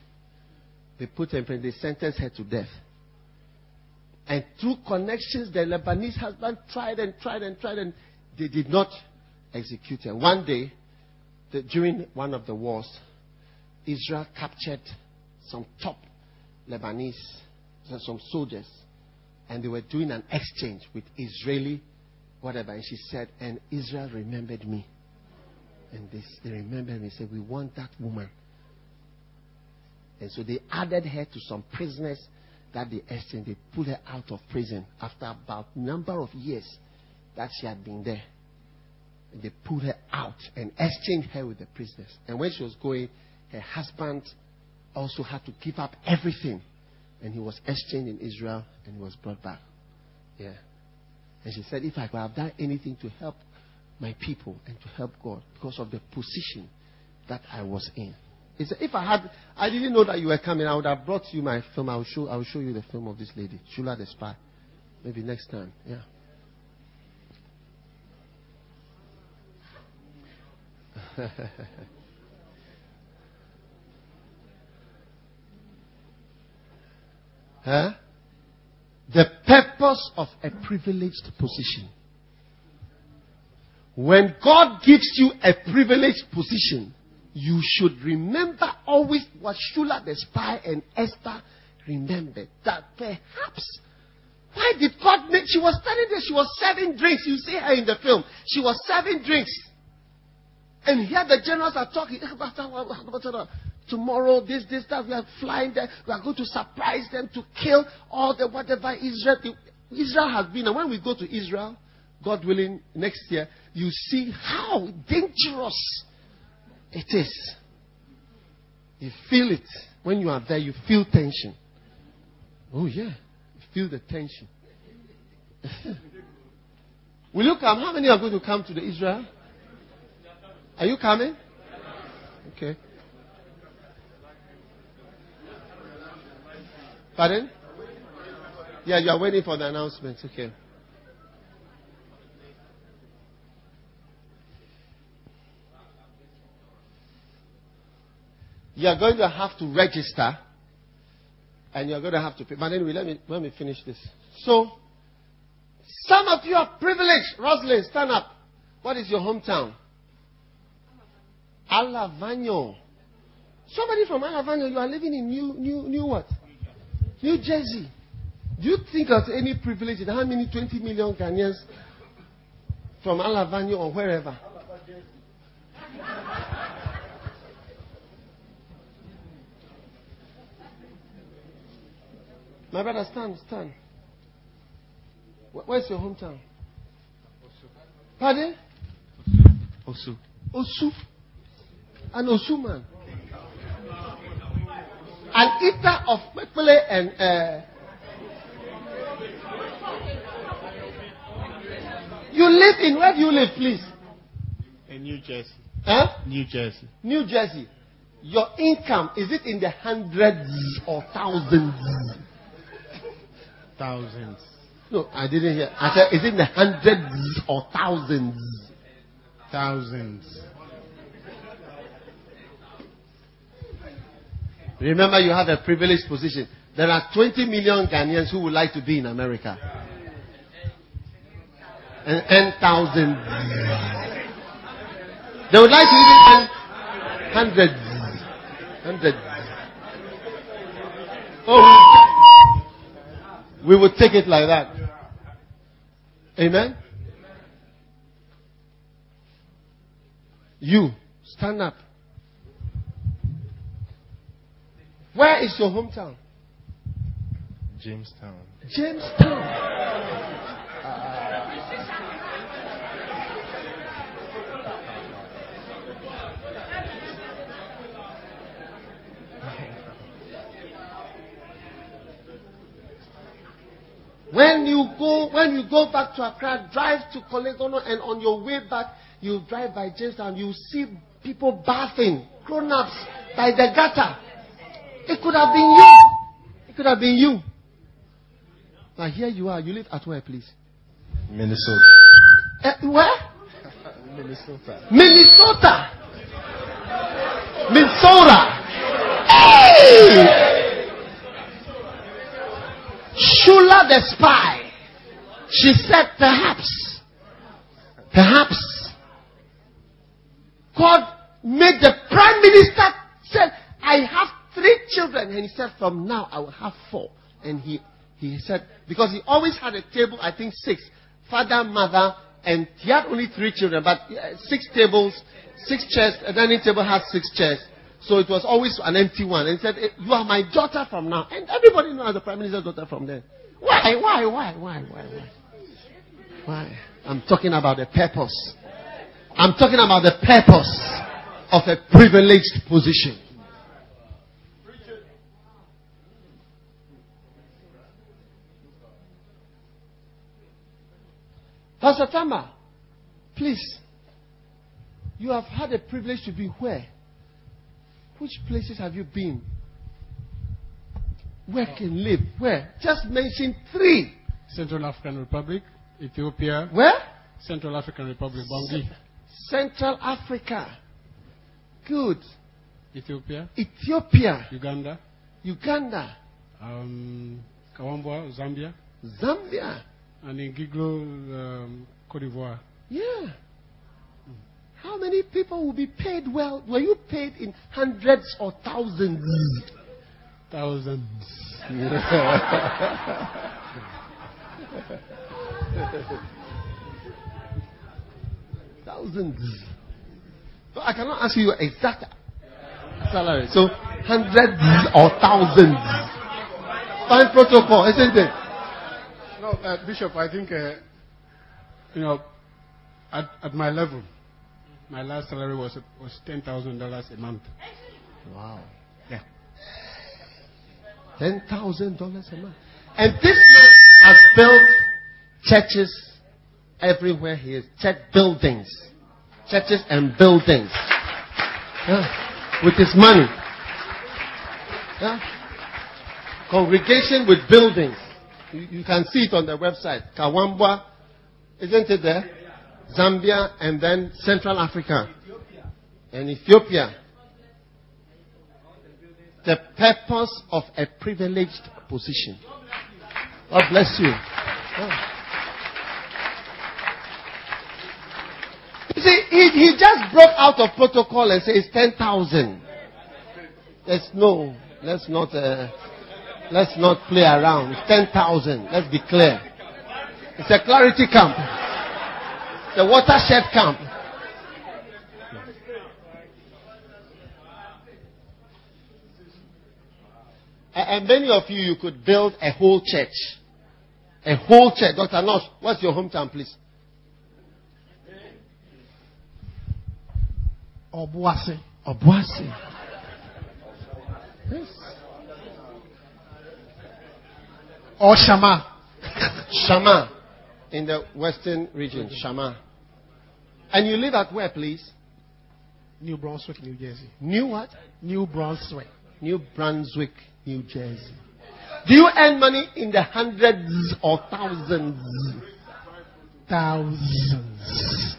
They put her in prison. They sentenced her to death. And through connections, the Lebanese husband tried and tried and tried, and they did not execute her. One day, during one of the wars, Israel captured some top Lebanese, some soldiers, and they were doing an exchange with Israeli, whatever. And she said, and Israel remembered me. And they, they remembered me. Said, we want that woman. And so they added her to some prisoners that they exchanged. They pulled her out of prison after about number of years that she had been there. They pulled her out and exchanged her with the prisoners. And when she was going, her husband also had to give up everything. And he was exchanged in Israel and he was brought back. Yeah. And she said, if I could have done anything to help my people and to help God because of the position that I was in. He said, if I had, I didn't know that you were coming, I would have brought you my film. I will show, I will show you the film of this lady, Shula the spy. Maybe next time. Yeah. (laughs) huh? The purpose of a privileged position. When God gives you a privileged position, you should remember always what Shula the spy and Esther remembered. That perhaps, why did God make, she was standing there, she was serving drinks. You see her in the film. She was serving drinks. And here the generals are talking. Eh, Tomorrow, this, this, that, we are flying there. We are going to surprise them to kill all the whatever Israel. Israel has been. And when we go to Israel, God willing, next year, you see how dangerous it is. You feel it. When you are there, you feel tension. Oh, yeah. You feel the tension. (laughs) Will you come? How many are going to come to the Israel? Are you coming? Okay. Pardon? Yeah, you are waiting for the announcement. Okay. You are going to have to register and you're going to have to pay. But anyway, let me, let me finish this. So, some of you are privileged. Rosalind, stand up. What is your hometown? Alavanyo. Somebody from Alavanyo, you are living in New, New, New what? New Jersey. Do you think of any privilege in how many 20 million Ghanaians from Alavanyo or wherever? My brother, stand, stand. Where's your hometown? Pardon? Osu. Osu. An Osu man. An eater of Mekpele and uh, You live in where do you live, please? In New Jersey. Huh? New Jersey. New Jersey. Your income, is it in the hundreds or thousands? Thousands. No, I didn't hear. I said, is it in the hundreds or thousands? Thousands. Remember, you have a privileged position. There are 20 million Ghanaians who would like to be in America. And, and thousands. They would like to live in. Hundreds. Oh, we would take it like that. Amen? You, stand up. Where is your hometown? Jamestown. Jamestown. When you go, when you go back to Accra, drive to Korle Gonno, and on your way back, you drive by Jamestown, you see people bathing, grown-ups by the gutter. It could have been you. It could have been you. Now here you are. You live at where, please? Minnesota. Uh, where? Minnesota. Minnesota. Minnesota. Hey! Shula the spy. She said, perhaps, perhaps, God made the prime minister said, I have three children. And he said, from now I will have four. And he, he said, because he always had a table, I think six, father, mother, and he had only three children, but uh, six tables, six chairs, a dining table has six chairs. So it was always an empty one. And he said, You are my daughter from now. And everybody knows the prime minister's daughter from then. Why, why, why, why, why, why? Why? I'm talking about the purpose. I'm talking about the purpose of a privileged position. Pastor Tama, please. You have had a privilege to be where? Which places have you been? Work and live. Where? Just mention three. Central African Republic, Ethiopia, Where? Central African Republic, Bangui. Central Africa. Good. Ethiopia, Ethiopia. Uganda, Uganda. um, Kawambwa, Zambia, Zambia. And in Guiglo, um, Cote d'Ivoire. Yeah. How many people will be paid well? Were you paid in hundreds or thousands? Thousands. (laughs) Thousands. So I cannot ask you your exact salary. So hundreds or thousands. Fine protocol, isn't it? No, uh, Bishop, I think, uh, you know, at, at my level, my last salary was was ten thousand dollars a month. Wow. Yeah. Ten thousand dollars a month. And this man has built churches everywhere he is. Church buildings. Churches and buildings. Yeah. With his money. Yeah. Congregation with buildings. You, can see it on the website. Kawambwa. Isn't it there? Zambia and then Central Africa. And Ethiopia the purpose of a privileged position. God bless you. You see, he, he just broke out of protocol and says 10,000. Let's no, let's not, uh, let's not play around. It's 10,000. Let's be clear. It's a clarity camp. The watershed camp. And many of you, you could build a whole church. A whole church. Dr. Nosh, what's your hometown, please? Obuasi. Obuasi. Yes. Or Shama. Shama. In the western region. Shama. And you live at where, please? New Brunswick, New Jersey. New what? New Brunswick. New Brunswick, New Jersey. Do you earn money in the hundreds or thousands? Thousands.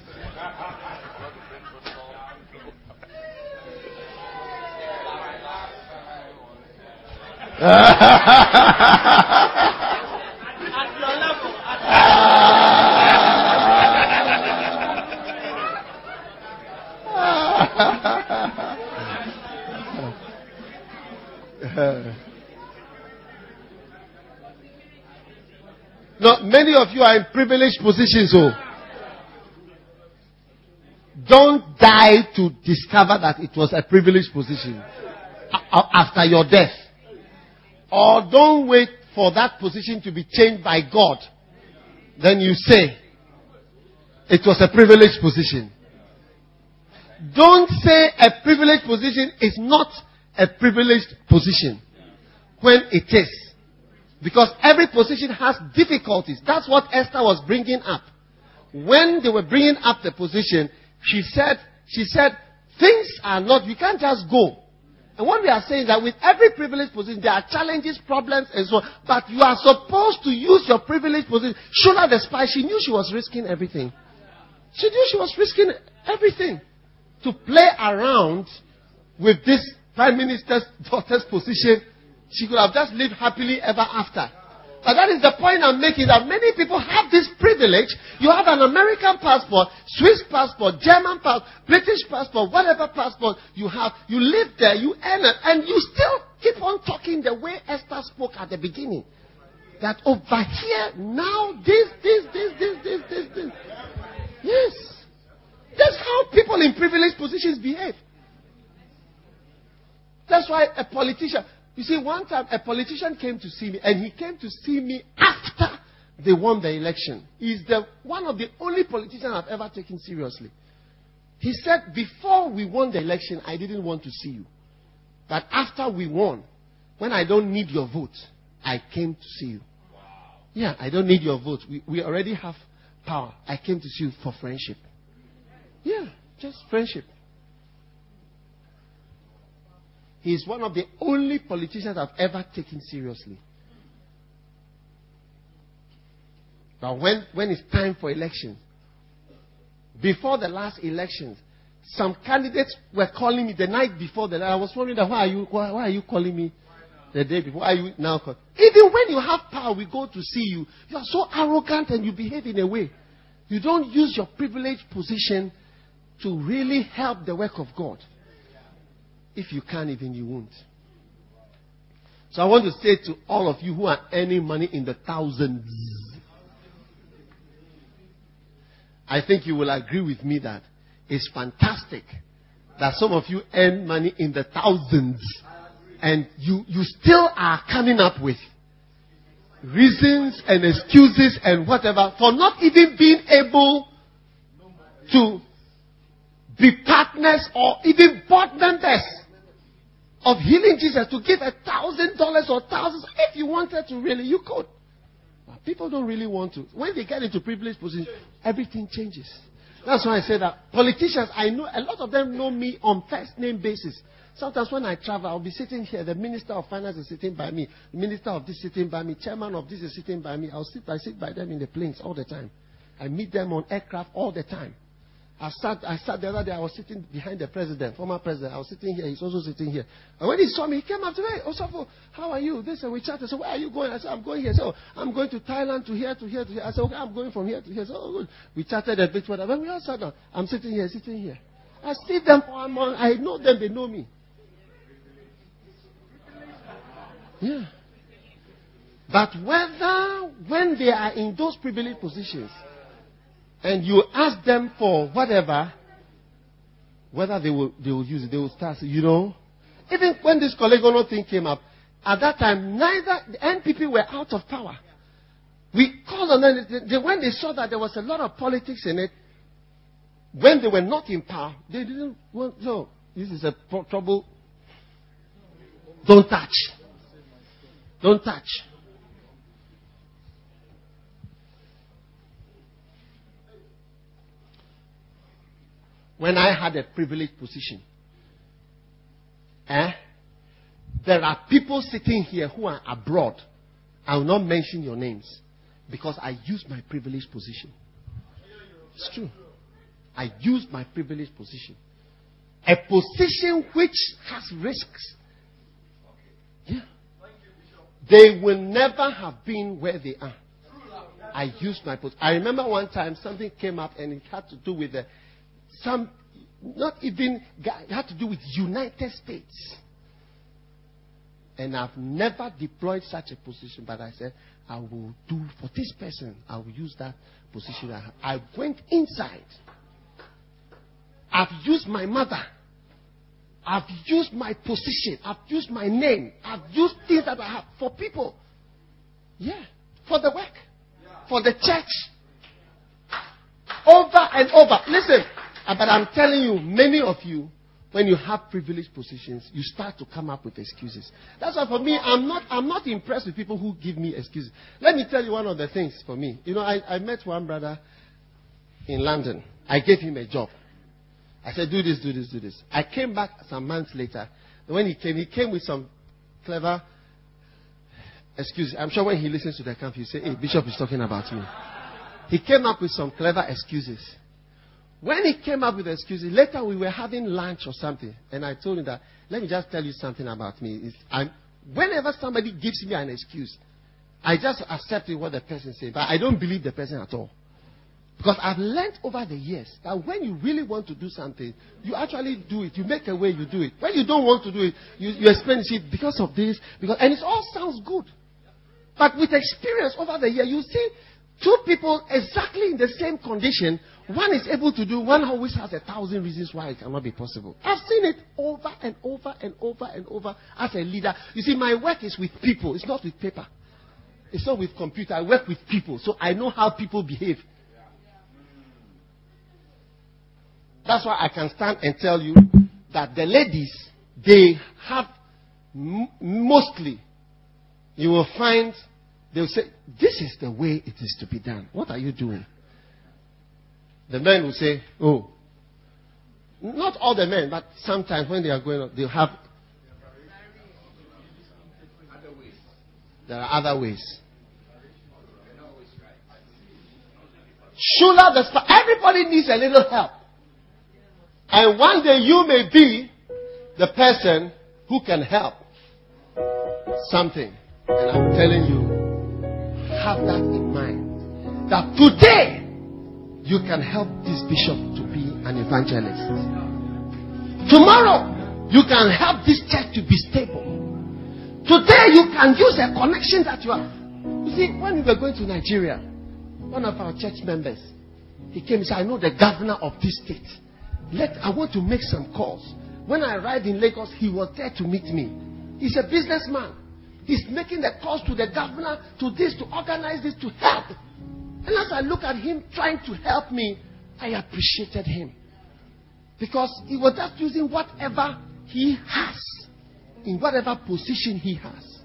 (laughs) (laughs) no, many of you are in privileged positions, so don't die to discover that it was a privileged position after your death. Or don't wait for that position to be changed by God. Then you say, it was a privileged position. Don't say a privileged position is not a privileged position when it is. Because every position has difficulties. That's what Esther was bringing up. When they were bringing up the position, she said, she said, things are not, you can't just go. And what we are saying is that with every privileged position, there are challenges, problems, and so on. But you are supposed to use your privileged position. Shula the spy, she knew she was risking everything. She knew she was risking everything to play around with this prime minister's daughter's position. She could have just lived happily ever after. But that is the point I'm making that many people have this privilege. You have an American passport, Swiss passport, German passport, British passport, whatever passport you have. You live there, you earn it, and you still keep on talking the way Esther spoke at the beginning. That over here, now, this, this, this, this, this, this, this. Yes. That's how people in privileged positions behave. That's why a politician, you see, one time a politician came to see me, and he came to see me after they won the election. He's the, one of the only politicians I've ever taken seriously. He said, Before we won the election, I didn't want to see you. But after we won, when I don't need your vote, I came to see you. Yeah, I don't need your vote. We, we already have power. I came to see you for friendship. Yeah, just friendship. He's one of the only politicians I've ever taken seriously. But when, when it's time for elections, before the last elections, some candidates were calling me the night before the. I was wondering why are you why, why are you calling me the day before? Why are you now? Even when you have power, we go to see you. You are so arrogant and you behave in a way. You don't use your privileged position to really help the work of God. If you can't even you won't. So I want to say to all of you who are earning money in the thousands, I think you will agree with me that it's fantastic that some of you earn money in the thousands and you, you still are coming up with reasons and excuses and whatever for not even being able to be partners or even board members of healing Jesus to give a thousand dollars or thousands. If you wanted to really, you could. But people don't really want to. When they get into privileged positions, everything changes. That's why I say that politicians, I know a lot of them know me on first name basis. Sometimes when I travel, I'll be sitting here. The minister of finance is sitting by me. The minister of this is sitting by me. Chairman of this is sitting by me. I'll sit, I sit by them in the planes all the time. I meet them on aircraft all the time. I sat, I sat the other day, I was sitting behind the president, former president. I was sitting here, he's also sitting here. And when he saw me, he came up to me, Osofo, how are you? This and we chatted. So where are you going? I said, I'm going here. So oh, I'm going to Thailand to here, to here, to here. I said, okay, I'm going from here to here. So oh, good. We chatted a bit, whatever. When we all sat down, I'm sitting here, sitting here. I see them for a month. I know them, they know me. Yeah. But whether, when they are in those privileged positions, and you ask them for whatever, whether they will, they will use it, they will start, you know. Even when this Korle Gonno thing came up, at that time, neither the NPP were out of power. We called on them. They, when they saw that there was a lot of politics in it, when they were not in power, they didn't want, no, this is a pro- trouble. Don't touch. Don't touch. When I had a privileged position. Eh? There are people sitting here who are abroad. I will not mention your names because I used my privileged position. It's true. I used my privileged position. A position which has risks. Yeah. They will never have been where they are. I used my position. I remember one time something came up and it had to do with the, some, not even, had to do with United States. And I've never deployed such a position, but I said, I will do for this person, I will use that position. I went inside. I've used my mother. I've used my position. I've used my name. I've used things that I have for people. Yeah. For the work. For the church. Over and over. Listen, Uh, but I'm telling you, many of you, when you have privileged positions, you start to come up with excuses. That's why for me, I'm not, I'm not impressed with people who give me excuses. Let me tell you one of the things for me. You know, I, I met one brother in London. I gave him a job. I said, do this, do this, do this. I came back some months later. When he came, he came with some clever excuses. I'm sure when he listens to the camp, he'll say, hey, Bishop is talking about me. He came up with some clever excuses. When he came up with excuses, later we were having lunch or something, and I told him that, let me just tell you something about me. whenever somebody gives me an excuse, I just accept what the person says, but I don't believe the person at all. Because I've learned over the years that when you really want to do something, you actually do it. You make a way, you do it. When you don't want to do it, you, you explain it because of this, because and it all sounds good. But with experience over the year, you see two people exactly in the same condition. One is able to do, one always has a thousand reasons why it cannot be possible. I've seen it over and over and over and over as a leader. You see, my work is with people, it's not with paper. It's not with computer. I work with people, so I know how people behave. That's why I can stand and tell you that the ladies, they have m- mostly, you will find, they'll say, this is the way it is to be done. What are you doing? The men will say, oh, not all the men, but sometimes when they are going, they'll have. There are other ways. Shula, the everybody needs a little help. And one day you may be the person who can help something. And I'm telling you, have that in mind. That today you can help this bishop to be an evangelist. Tomorrow you can help this church to be stable. Today you can use a connection that you have. You see, when we were going to Nigeria, one of our church members, he came and said, I know the governor of this state. Let, I want to make some calls. When I arrived in Lagos, he was there to meet me. He's a businessman. He's making the calls to the governor, to this, to organize this, to help. And as I look at him trying to help me, I appreciated him. Because he was just using whatever he has, in whatever position he has.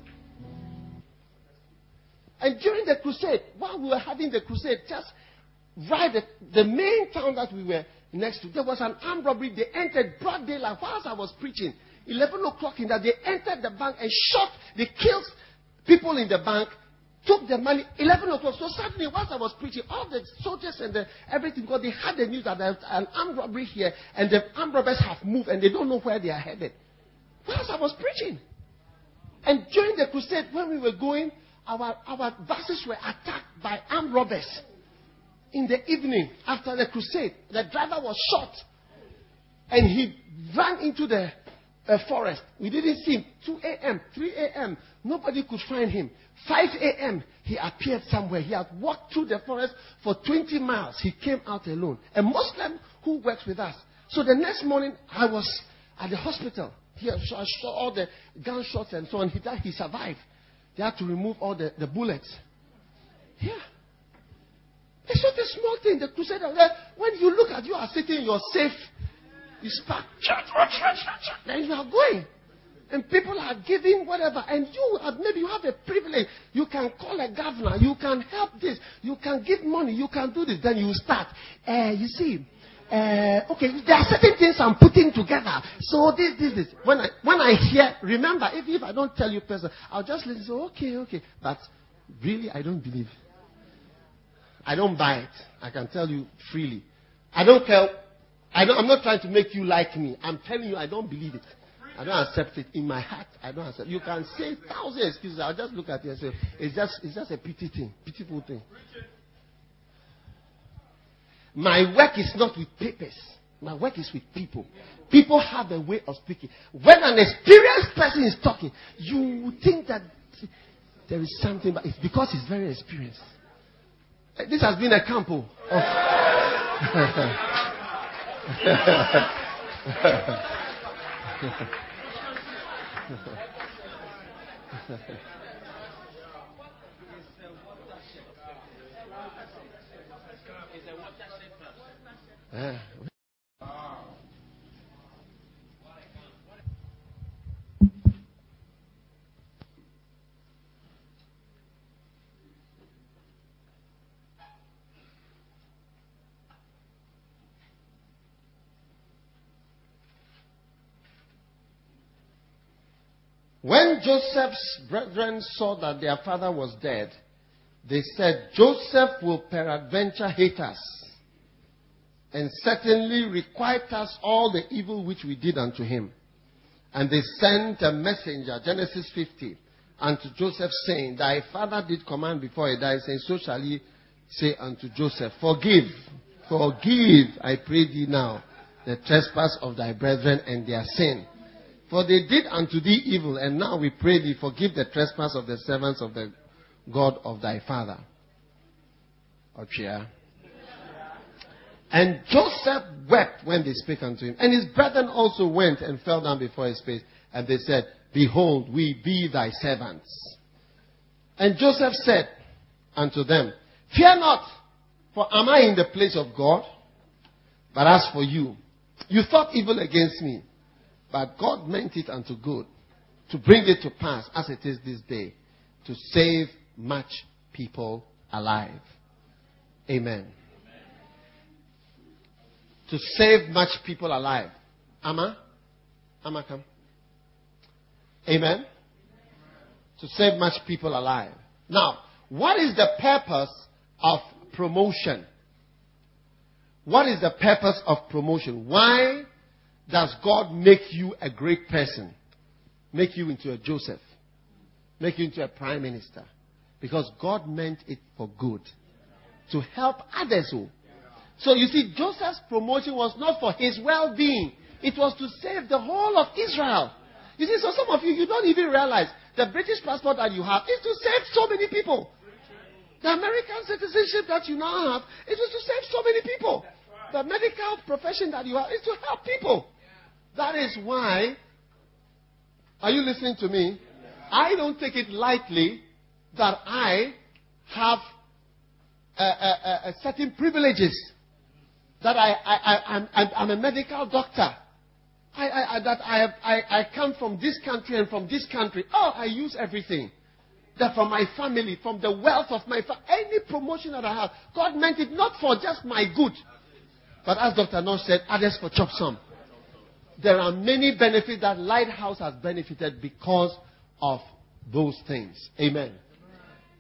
And during the crusade, while we were having the crusade, just right at the main town that we were next to. There was an armed robbery. They entered broad daylight whilst I was preaching. 11 o'clock in that, they entered the bank and shot. They killed people in the bank, took the money. 11 o'clock. So suddenly, whilst I was preaching, all the soldiers and the, everything, because they had the news that there's an armed robbery here and the armed robbers have moved and they don't know where they are headed. Whilst I was preaching. And during the crusade, when we were going, our, our buses were attacked by armed robbers in the evening after the crusade, the driver was shot and he ran into the uh, forest. We didn't see him. 2 a.m., 3 a.m., nobody could find him. 5 a.m., he appeared somewhere. He had walked through the forest for 20 miles. He came out alone. A Muslim who works with us. So the next morning, I was at the hospital. Here, so I saw all the gunshots and so on. He died. He survived. They had to remove all the, the bullets. Yeah. It's not a small thing. The crusader, when you look at you are sitting, you're safe. You spark, then you are going. And people are giving whatever. And you have, maybe you have a privilege. You can call a governor. You can help this. You can give money. You can do this. Then you start. Uh, you see, uh, okay, there are certain things I'm putting together. So this, this, this. When I, when I hear, remember, if, if I don't tell you person, I'll just listen. So okay, okay. But really, I don't believe. I don't buy it. I can tell you freely. I don't care. I I'm not trying to make you like me. I'm telling you, I don't believe it. I don't accept it in my heart. I don't accept. It. You can say thousand excuses. I'll just look at you and say, it's just, it's just a pity thing, pitiful thing. My work is not with papers. My work is with people. People have a way of speaking. When an experienced person is talking, you think that there is something, but it's because he's very experienced. Eh, this has been a campo of. Oh. (laughs) (laughs) Yeah. When Joseph's brethren saw that their father was dead, they said, Joseph will peradventure hate us and certainly requite us all the evil which we did unto him. And they sent a messenger, Genesis 50, unto Joseph, saying, Thy father did command before he died, saying, So shall he say unto Joseph, Forgive, forgive, I pray thee now, the trespass of thy brethren and their sin. For they did unto thee evil, and now we pray thee, forgive the trespass of the servants of the God of thy father. Ochia. And Joseph wept when they spake unto him. And his brethren also went and fell down before his face. And they said, Behold, we be thy servants. And Joseph said unto them, Fear not, for am I in the place of God? But as for you, you thought evil against me, but God meant it unto good, to bring it to pass as it is this day, to save much people alive. Amen to save much people alive. Amma? Amma, come. Amen? To save much people alive. Now, what is the purpose of promotion? What is the purpose of promotion? Why does God make you a great person? Make you into a Joseph? Make you into a prime minister? Because God meant it for good. To help others who so you see, Joseph's promotion was not for his well being, it was to save the whole of Israel. You see, so some of you, you don't even realize the British passport that you have is to save so many people. The American citizenship that you now have is to save so many people. The medical profession that you have is to help people. That is why, are you listening to me? I don't take it lightly that I have a, a, a certain privileges that I, I, I, I'm, I'm a medical doctor. I, I, I, that I, have, I, I come from this country and from this country. Oh, I use everything. That from my family, from the wealth of my family, any promotion that I have, God meant it not for just my good. But as Dr. Nosh said, others for chop some. There are many benefits that Lighthouse has benefited because of those things. Amen.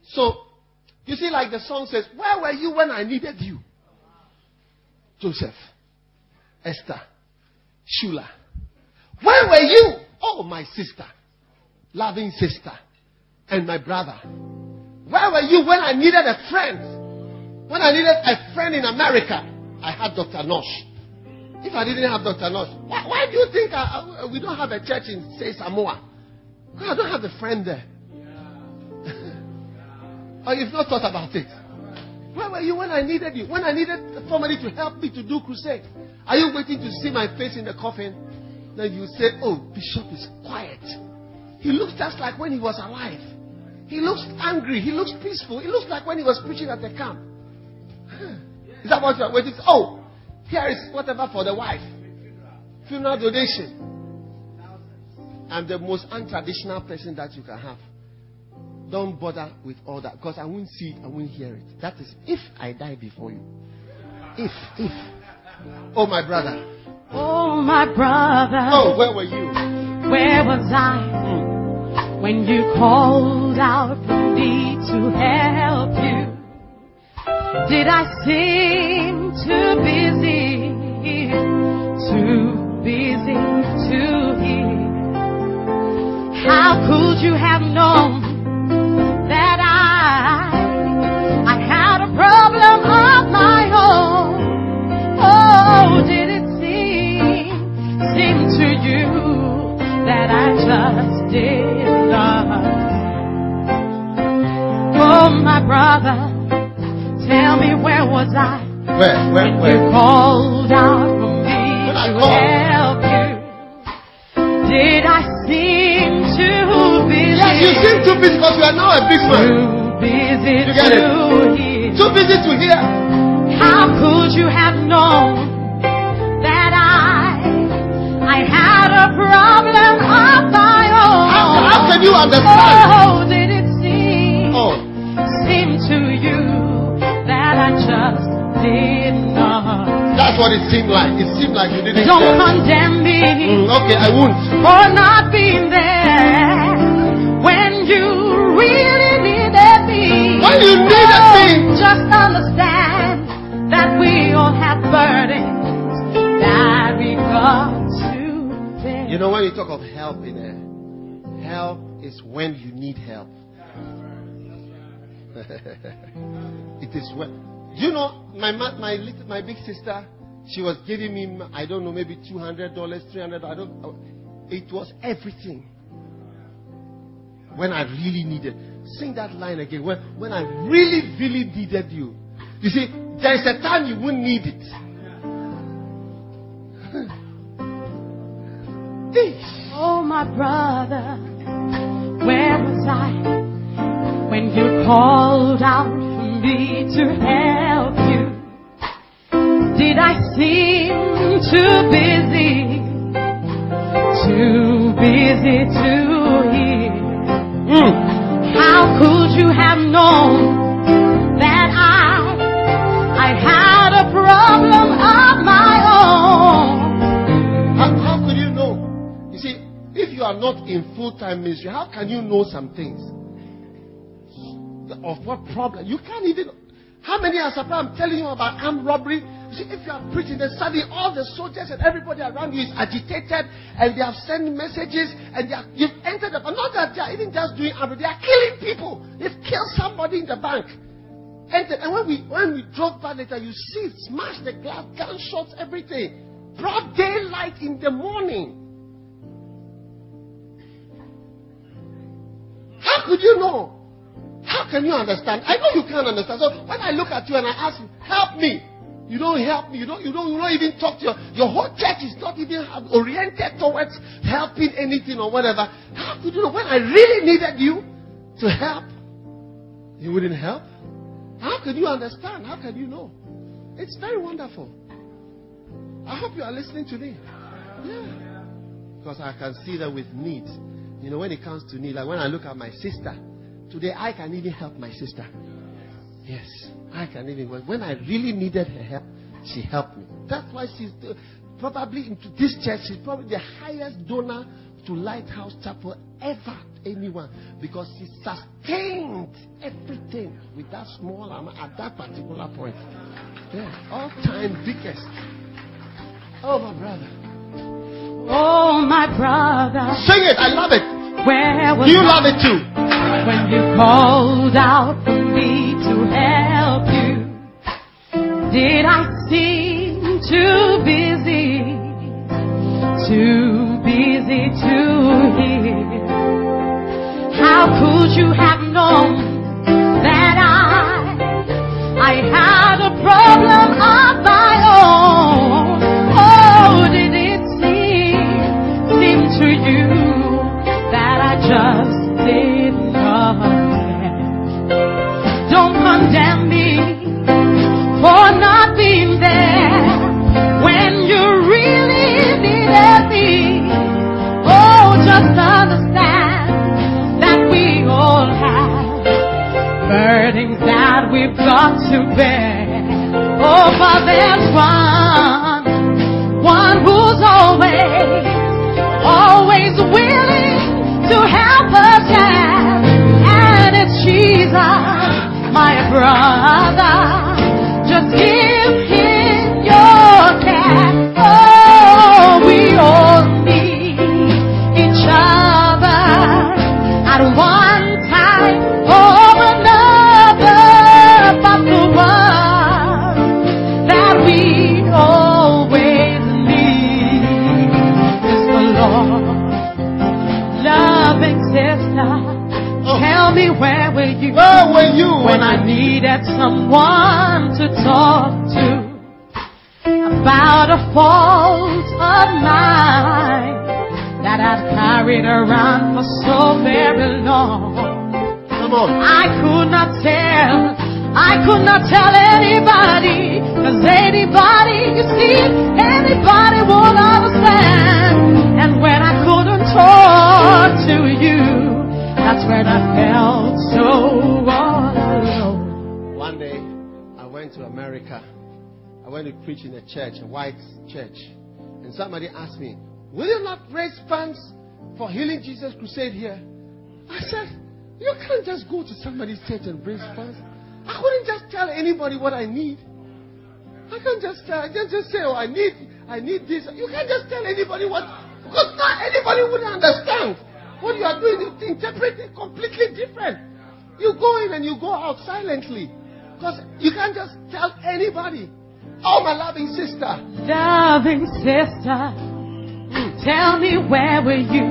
So, you see, like the song says, Where were you when I needed you? Joseph, Esther, Shula. Where were you? Oh, my sister, loving sister, and my brother. Where were you when I needed a friend? When I needed a friend in America, I had Dr. Nosh. If I didn't have Dr. Nosh, why, why do you think I, I, we don't have a church in, say, Samoa? Because I don't have a friend there. (laughs) or you've not thought about it. Where were you when I needed you? When I needed somebody to help me to do crusade? Are you waiting to see my face in the coffin? Then you say, Oh, Bishop is quiet. He looks just like when he was alive. He looks angry. He looks peaceful. He looks like when he was preaching at the camp. (laughs) Is that what you're waiting? Oh, here is whatever for the wife. Funeral donation. I'm the most untraditional person that you can have. Don't bother with all that because I won't see it, I won't hear it. That is if I die before you. If, if. Oh, my brother. Oh, my brother. Oh, where were you? Where was I when you called out for me to help you? Did I seem too busy, too busy to hear? How could you have known that I, I had a problem of my own? Oh, did it seem, seem to you that I just did not? Oh, my brother, tell me where was I Where? Where? when you called out for me When I to called. help you? Did I seem too busy? Yes, you seem too busy because you are now a big man. Too busy You get it? to hear. Too busy to hear. How could you have known that I I had a problem of my own? How, how can you understand? Oh, that's what it seemed like. It seemed like you didn't. Don't care. condemn me Mm, okay, I won't. for not being there when you really needed me. When you needed me. Just understand that we all have burdens that we got to bear. You know, when you talk of help in there, help is when you need help. (laughs) it is when. You know my my little my big sister? She was giving me I don't know maybe two hundred dollars, three hundred. I don't. uh, It was everything. When I really needed, sing that line again. When when I really really needed you. You see, there is a time you won't need it. (laughs) Oh, my brother, where was I when you called out me to help you? Did I seem too busy, too busy to hear? Hmm. How could you have known that I, I had a problem of my own? How, how could you know? You see, if you are not in full time ministry, how can you know some things? Of what problem? You can't even. How many are surprised? I'm telling you about armed robbery. You see, if you are preaching, then suddenly all the soldiers and everybody around you is agitated and they have sent messages and they are, you've entered the bank. Not that they are even just doing armed, they are killing people. They've killed somebody in the bank. Entered. And when we when we drove by later, you see smash the glass, gunshots, everything. Broad daylight in the morning. How could you know? How can you understand? I know you can't understand. So when I look at you and I ask you, help me, you don't help me. You don't. You don't. You don't even talk to your. Your whole church is not even oriented towards helping anything or whatever. How could you know when I really needed you to help, you wouldn't help? How could you understand? How can you know? It's very wonderful. I hope you are listening to me. Yeah. Because I can see that with need. You know, when it comes to need, like when I look at my sister, today I can even help my sister. Yes, I can even. When I really needed her help, she helped me. That's why she's the- probably into this church. She's probably the highest donor to Lighthouse Chapel ever. Anyone, because she sustained everything with that small amount at that particular point. Yeah, all time biggest. Oh, my brother. Oh, my brother, Sing it. I love it. where was Do you I love it too? when you called out for me to help you? Did I seem too busy, too busy to hear? How could you have known that I, I had a problem of to you that I just did not care? Don't condemn me for not being there when you really needed me. Oh, just understand that we all have burdens that we've got to bear. Oh, but there's one one who's always brother. Someone to talk to about a fault of mine that I'd carried around for so very long? Come on. I could not tell. I could not tell anybody. Cause anybody, you see, anybody would understand. And when I couldn't talk to you, that's when I felt so all went to America. I went to preach in a church, a white church. And somebody asked me, Will you not raise funds for Healing Jesus Crusade here? I said, You can't just go to somebody's church and raise funds. I couldn't just tell anybody what I need. I can't just tell, I can't just say, Oh, I need, I need this. You can't just tell anybody what, because not anybody would understand what you are doing. You interpret it completely different. You go in and you go out silently. Because you can't just tell anybody. Oh, my loving sister. Loving sister, tell me where were you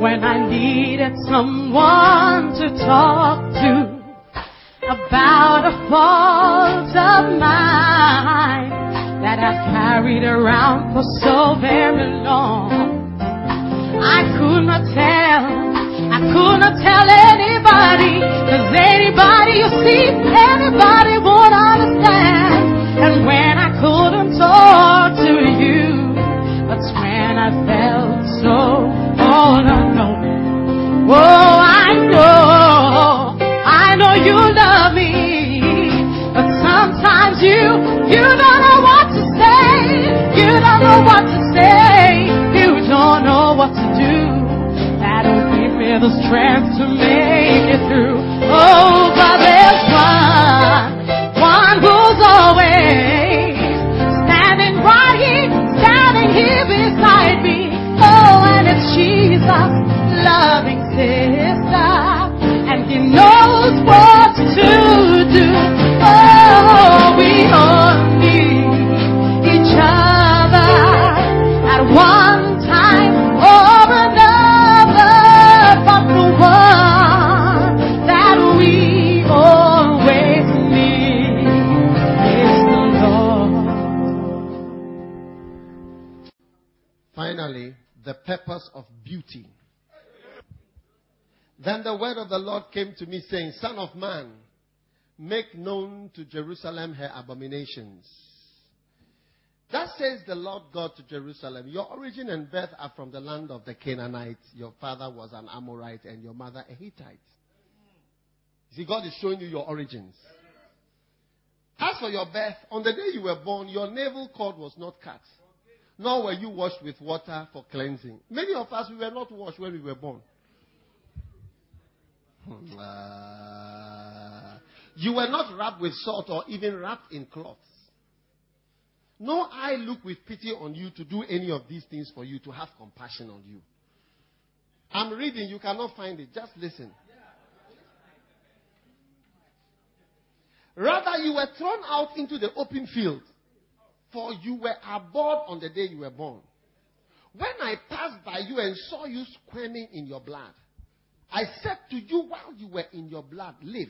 when I needed someone to talk to about a fault of mine that I've carried around for so very long. I could not tell, I could not tell anybody, cause anybody you see, anybody would understand. And when I couldn't talk to you, that's when I felt so all alone. Oh, I know, I know you love me, but sometimes you, you don't know what to say, you don't know what to say, you don't know what to do. The strength to make it through. Oh, but there's one, one who's always standing right here, standing here beside me. Oh, and it's Jesus, loving sister, and He knows what to do. Purpose of beauty. Then the word of the Lord came to me, saying, Son of man, make known to Jerusalem her abominations. Thus says the Lord God to Jerusalem, Your origin and birth are from the land of the Canaanites. Your father was an Amorite and your mother a Hittite. See, God is showing you your origins. As for your birth, on the day you were born, your navel cord was not cut, nor were you washed with water for cleansing. Many of us, we were not washed when we were born. Uh, you were not wrapped with salt or even wrapped in cloths. No eye look with pity on you to do any of these things for you, to have compassion on you. I'm reading, you cannot find it. Just listen. Rather, you were thrown out into the open field, for you were abhorred on the day you were born. When I passed by you and saw you squirming in your blood, I said to you while you were in your blood, live.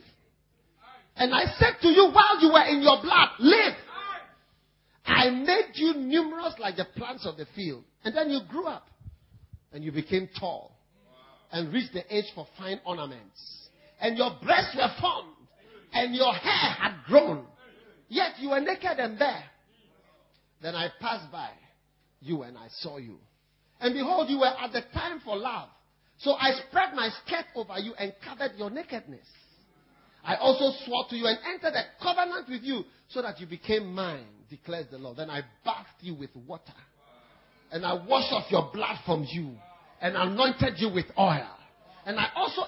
And I said to you while you were in your blood, live. I made you numerous like the plants of the field. And then you grew up and you became tall and reached the age for fine ornaments. And your breasts were formed and your hair had grown. Yet you were naked and bare. Then I passed by you and I saw you. And behold, you were at the time for love. So I spread my skirt over you and covered your nakedness. I also swore to you and entered a covenant with you so that you became mine, declares the Lord. Then I bathed you with water and I washed off your blood from you, and anointed you with oil. And I also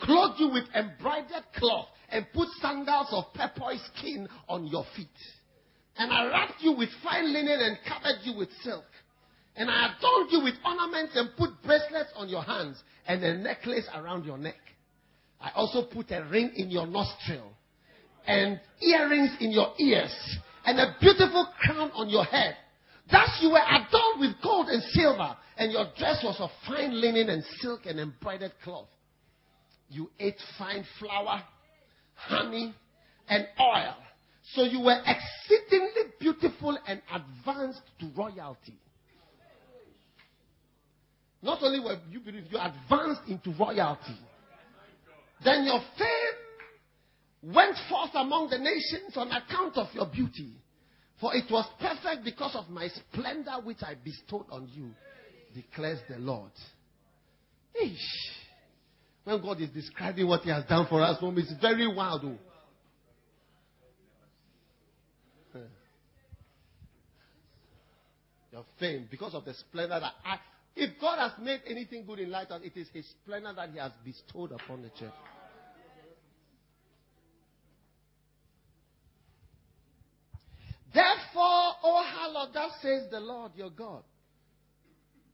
clothed you with embroidered cloth, and put sandals of purple skin on your feet. And I wrapped you with fine linen and covered you with silk. And I adorned you with ornaments and put bracelets on your hands and a necklace around your neck. I also put a ring in your nostril and earrings in your ears and a beautiful crown on your head. Thus you were adorned with gold and silver, and your dress was of fine linen and silk and embroidered cloth. You ate fine flour, honey, and oil. So you were exceedingly beautiful and advanced to royalty. Not only were you beautiful, you advanced into royalty. Then your fame went forth among the nations on account of your beauty. For it was perfect because of my splendor which I bestowed on you, declares the Lord. Eesh. When God is describing what He has done for us, it's very wild. Oh. Your fame, because of the splendor that I, if God has made anything good in light, of it is His splendor that He has bestowed upon the church. Therefore, O harlot, thus says the Lord your God.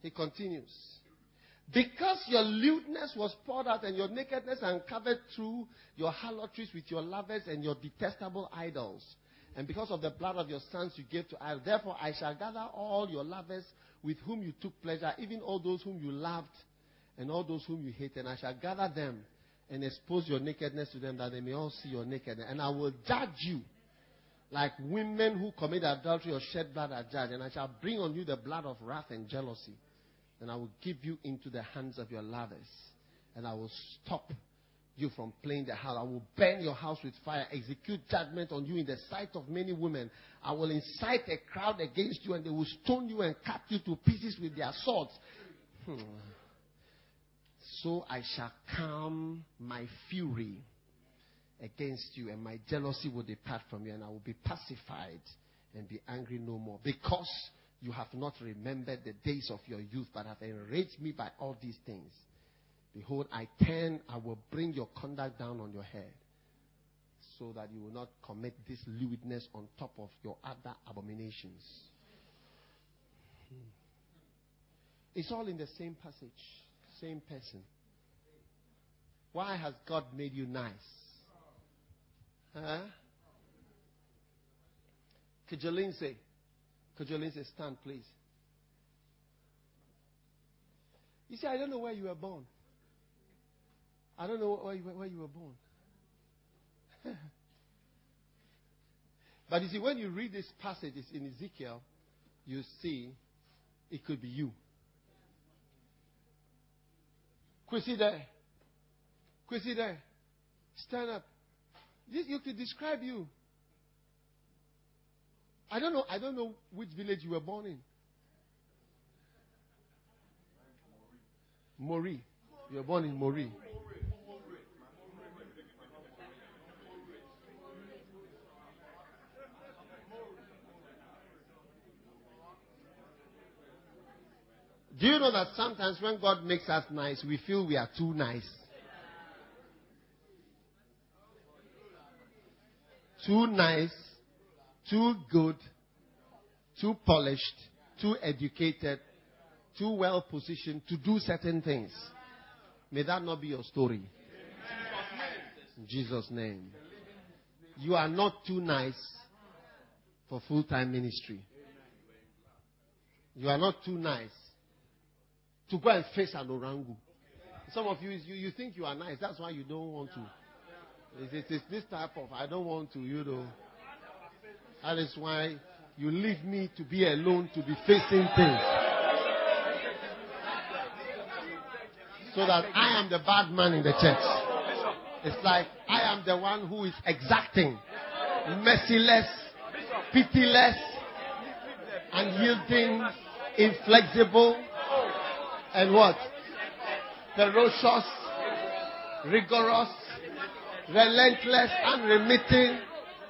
He continues. Because your lewdness was poured out and your nakedness uncovered through your harlotries with your lovers and your detestable idols. And because of the blood of your sons you gave to idols. Therefore I shall gather all your lovers with whom you took pleasure, even all those whom you loved and all those whom you hated. And I shall gather them and expose your nakedness to them that they may all see your nakedness. And I will judge you like women who commit adultery or shed blood are judged. And I shall bring on you the blood of wrath and jealousy. And I will give you into the hands of your lovers. And I will stop you from playing the harlot. I will burn your house with fire, execute judgment on you in the sight of many women. I will incite a crowd against you, and they will stone you and cut you to pieces with their swords. Hmm. So I shall calm my fury against you, and my jealousy will depart from you, and I will be pacified and be angry no more. Because you have not remembered the days of your youth, but have enraged me by all these things. Behold, I turn, I will bring your conduct down on your head, so that you will not commit this lewdness on top of your other abominations. Hmm. It's all in the same passage, same person. Why has God made you nice? Huh? Jolene say, stand please? You see, I don't know where you were born. I don't know where you, where you were born. (laughs) but you see, when you read these passages in Ezekiel, you see it could be you. Quissy there. Quissy there. Stand up. This, you could describe you. I don't know. I don't know which village you were born in. Mori. You were born in Mori. Do you know that sometimes when God makes us nice, we feel we are too nice? too nice, too good, too polished, too educated, too well positioned to do certain things. May that not be your story. In Jesus' name. You are not too nice for full time ministry. You are not too nice to go and face an orangu. Some of you, you, you think you are nice. That's why you don't want to. It is this type of, I don't want to, you know. That is why you leave me to be alone to be facing things. So that I am the bad man in the church. It's like I am the one who is exacting, merciless, pitiless, unyielding, inflexible, and what? Ferocious, rigorous, relentless, unremitting,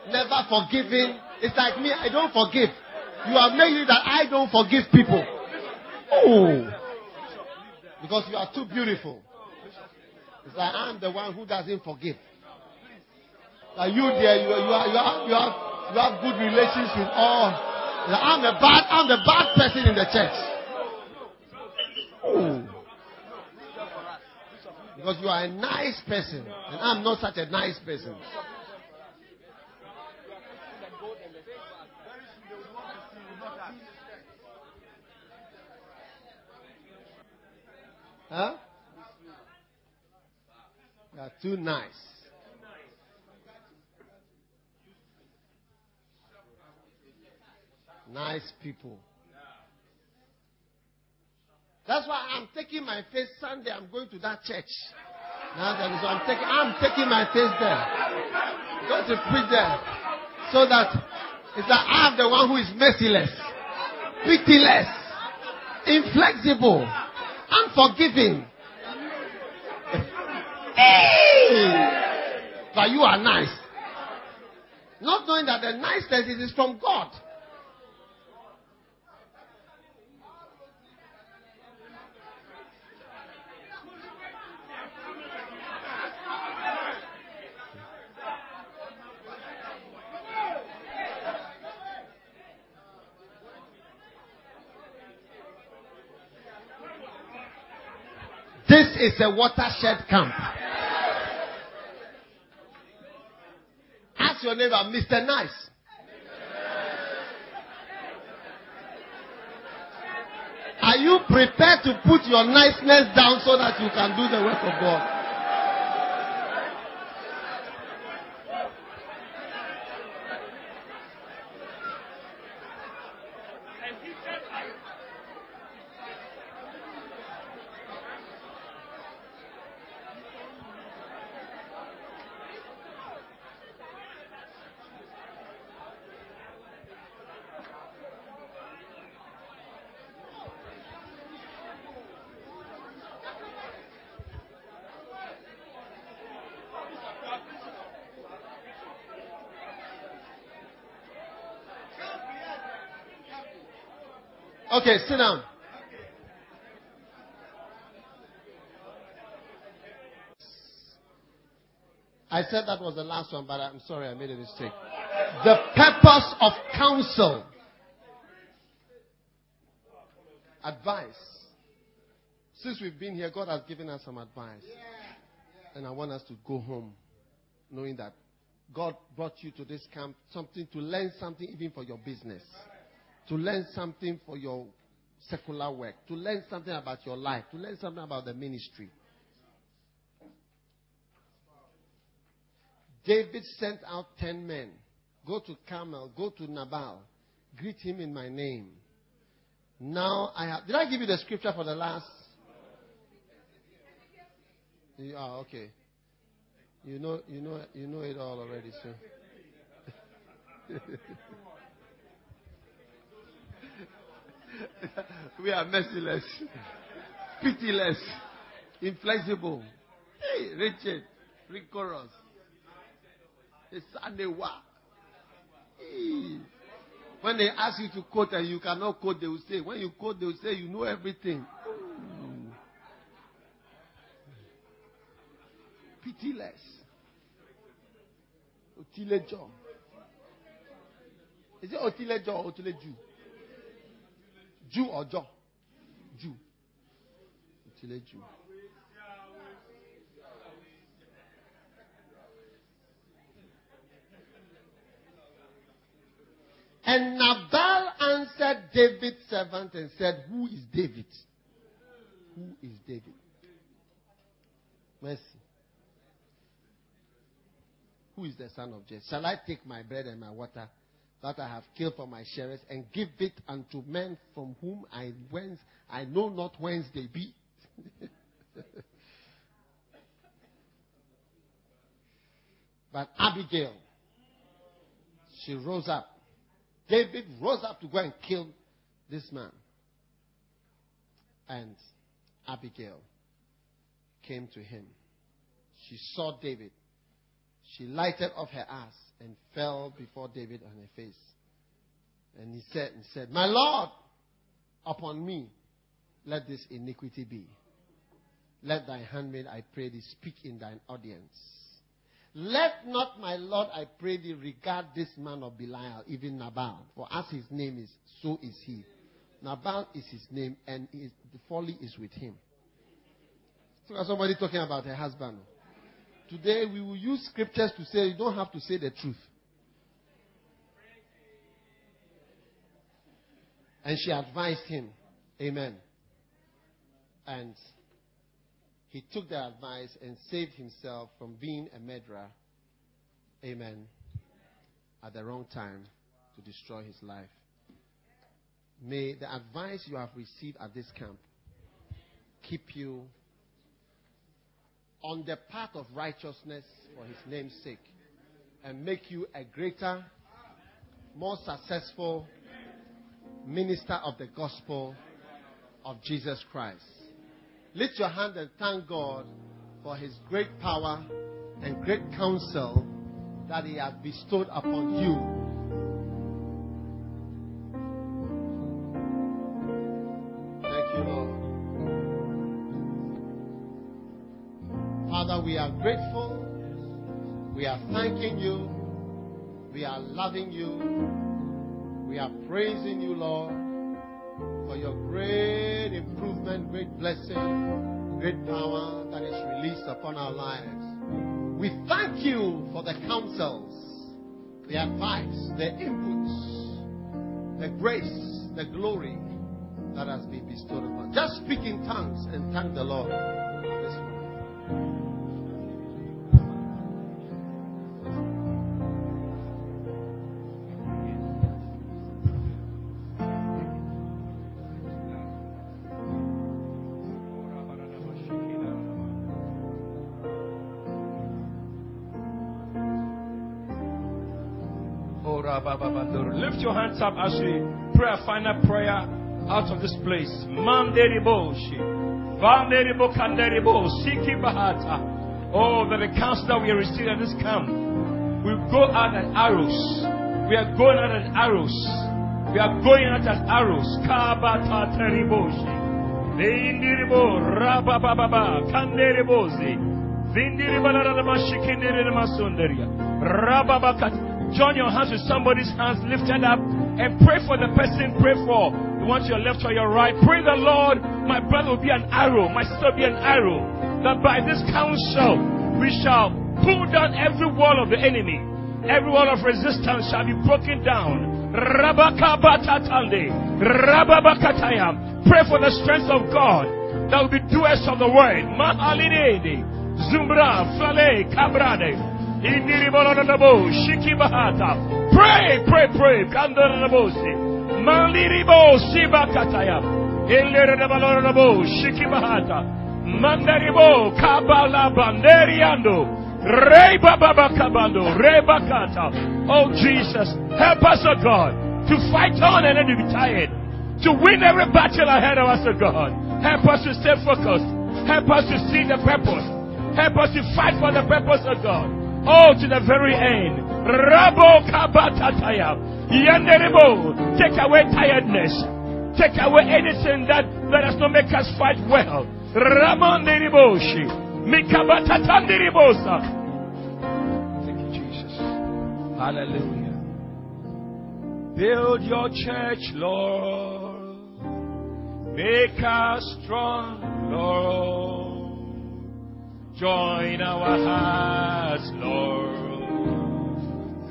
never forgiving. It's like me, I don't forgive. You are making that I don't forgive people. Oh. Because you are too beautiful. It's like I'm the one who doesn't forgive. Like you there, you, you, are, you, are, you, have, you have good relations with all. Like I'm the bad, I'm the bad person in the church. Because you are a nice person, and I'm not such a nice person. Huh? You are too nice. Nice people. That's why I'm taking my face Sunday. I'm going to that church. Now that is, I'm taking, I'm taking my face there. Going to preach there. So that it's that I'm the one who is merciless, pitiless, inflexible, unforgiving. hey! But you are nice. Not knowing that the niceness is from God. Is a watershed camp. Ask your neighbor, Mr. Nice. Are you prepared to put your niceness down so that you can do the work of God? Okay, sit down. I said that was the last one, but I'm sorry, I made a mistake. The purpose of counsel. Advice. Since we've been here, God has given us some advice. And I want us to go home knowing that God brought you to this camp something to learn something even for your business to learn something for your secular work, to learn something about your life, to learn something about the ministry. David sent out ten men. Go to Carmel, go to Nabal, greet him in my name. Now I have. Did I give you the scripture for the last? Ah, okay. You know, you know, you know it all already, so. (laughs) (laughs) we are merciless, pitiless, inflexible. Hey, Richard, rigorous. Sanewa. Hey. When they ask you to quote and you cannot quote, they will say, when you quote, they will say, you know everything. Hmm. Pitiless. Otilejo. Is it Otilejo or Otileju? Jew or John? Jew. Chile Jew. And Nabal answered David's servant and said, Who is David? Who is David? Mercy. Who is the son of Jesse? Shall I take my bread and my water that I have killed for my sharers and give it unto men from whom I whence I know not whence they be. (laughs) but Abigail, she rose up. David rose up to go and kill this man. And Abigail came to him. She saw David. She lighted off her ass and fell before David on her face. And he said, and said, My Lord, upon me. let this iniquity be. Let thy handmaid, I pray thee, speak in thine audience. Let not my Lord, I pray thee, regard this man of Belial, even Nabal. For as his name is, so is he. Nabal is his name, and his, the folly is with him. So somebody talking about her husband. Today we will use scriptures to say you don't have to say the truth. And she advised him. Amen. And he took the advice and saved himself from being a murderer. Amen. At the wrong time to destroy his life. May the advice you have received at this camp keep you on the path of righteousness for his name's sake and make you a greater, more successful minister of the gospel of Jesus Christ. Lift your hand and thank God for his great power and great counsel that he has bestowed upon you. Are grateful. We are thanking you. We are loving you. We are praising you, Lord, for your great improvement, great blessing, great power that is released upon our lives. We thank you for the counsels, the advice, the inputs, the grace, the glory that has been bestowed upon. us. Just speak in tongues and thank the Lord. Lift your hands up as we pray a final prayer out of this place. Oh, that the counsel that we are receiving at this camp will go out as arrows. We are going out as arrows. We are going out as arrows. Kabata Teriboshi. Vindiribo Rabababa Kanderibozi. Vindiribalarabashikindiramasundaria. Rababakat. Join your hands with somebody's hands lifted up and pray for the person pray for. You want your left or your right. Pray the Lord, my brother will be an arrow, my sister will be an arrow. That by this counsel we shall pull down every wall of the enemy. Every wall of resistance shall be broken down. Pray for the strength of God that will be doers of the word. Zumbra. Flale. Cabrade. Pray, pray, pray. Maliribo, Sibakataya. Ileribalonabo, Shikibahata. Mandaribo, Kabala Banderiando. Reba Baba Kabando, Reba Kata. Oh Jesus, help us, oh God, to fight on and not to be tired. To win every battle ahead of us, oh God. Help us to stay focused. Help us to see the purpose. Help us to fight for the purpose of God. Oh, to the very end. Rabo kabatataya. Yanderebo. Take away tiredness. Take away anything that, that does not make us fight well. Ramonderiboshi. Mikabatatanderibosa. Thank you, Jesus. Hallelujah. Build your church, Lord. Make us strong, Lord. Join our hearts, Lord,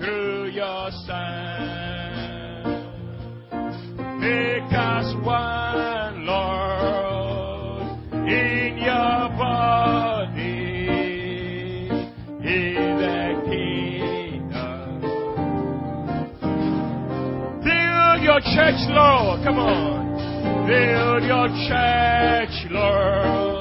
through your Son. Make us one, Lord, in your body, in the kingdom. Build your church, Lord. Come on. Build your church, Lord.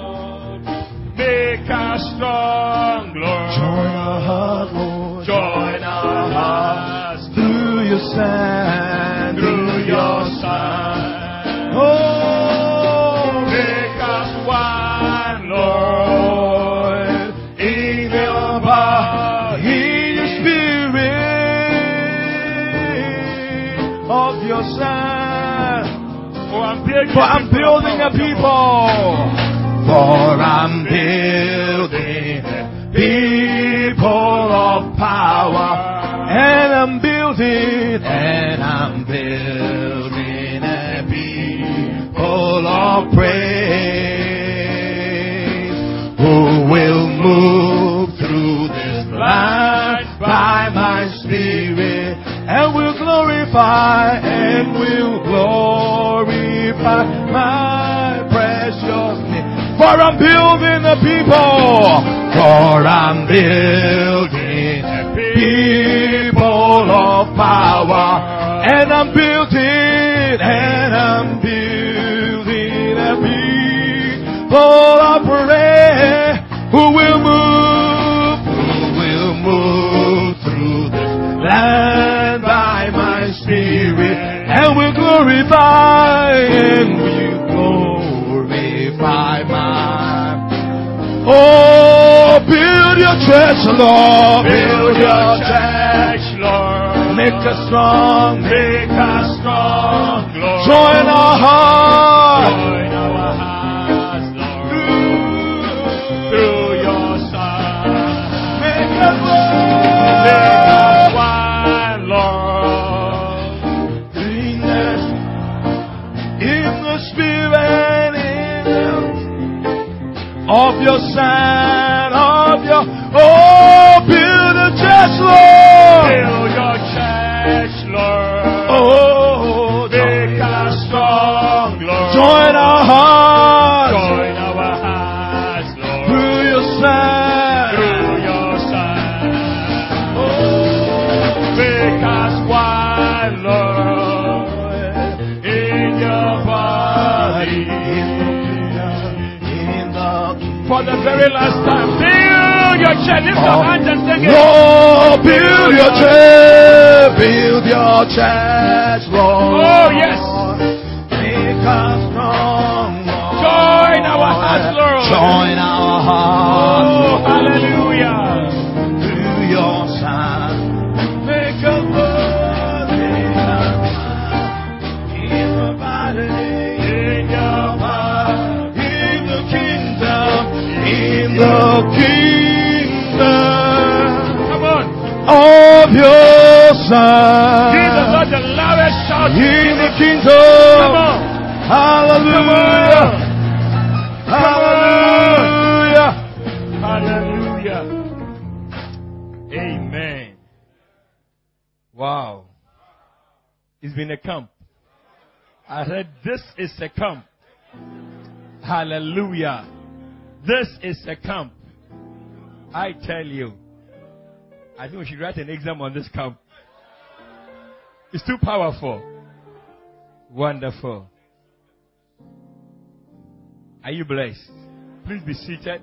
Make us strong, Lord. Join our heart, Lord. Join our hearts Through your Son. through your Son. Oh, Make us one, Lord. In your body. in the spirit of your Son. Oh, For I'm building a people. For I'm building people of power. And I'm building, and I'm building a people of praise who will move through this land by my spirit and will glorify and will glorify my. For I'm building a people, for I'm building a people of power, and I'm building, and I'm building a people of prayer. Who will move, who will move through this land by my spirit, and will glorify, and your church, Lord. Build your church, Lord. Make us strong. Make us strong, Lord. Join our hearts. Join our hearts, Lord. Through, through your Son. Make us one. Make us one, Lord. In the, in the Spirit, in of your son, Lord. Your church, Lord. Oh, make us strong, Lord. Join our hearts. Join our hearts, Lord. Through your son. Through your son. Oh, make us one, Lord. In your body. In the for the very last time. Build your church. Lift your oh. hands and. Lord, build your church. Build your church, Lord. Oh, yes. Give the Lord the loudest shout. In the kingdom. Come on. Hallelujah. Hallelujah. Hallelujah. Amen. Wow. It's been a camp. I said, this is a camp. Hallelujah. This is a camp. I tell you. I think we should write an exam on this camp. It's too powerful. Wonderful. Are you blessed? Please be seated.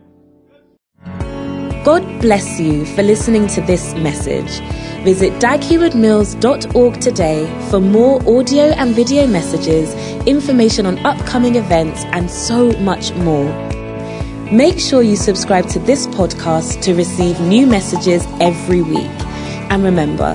God bless you for listening to this message. Visit daghewardmills.org today for more audio and video messages, information on upcoming events, and so much more. Make sure you subscribe to this podcast to receive new messages every week. And remember,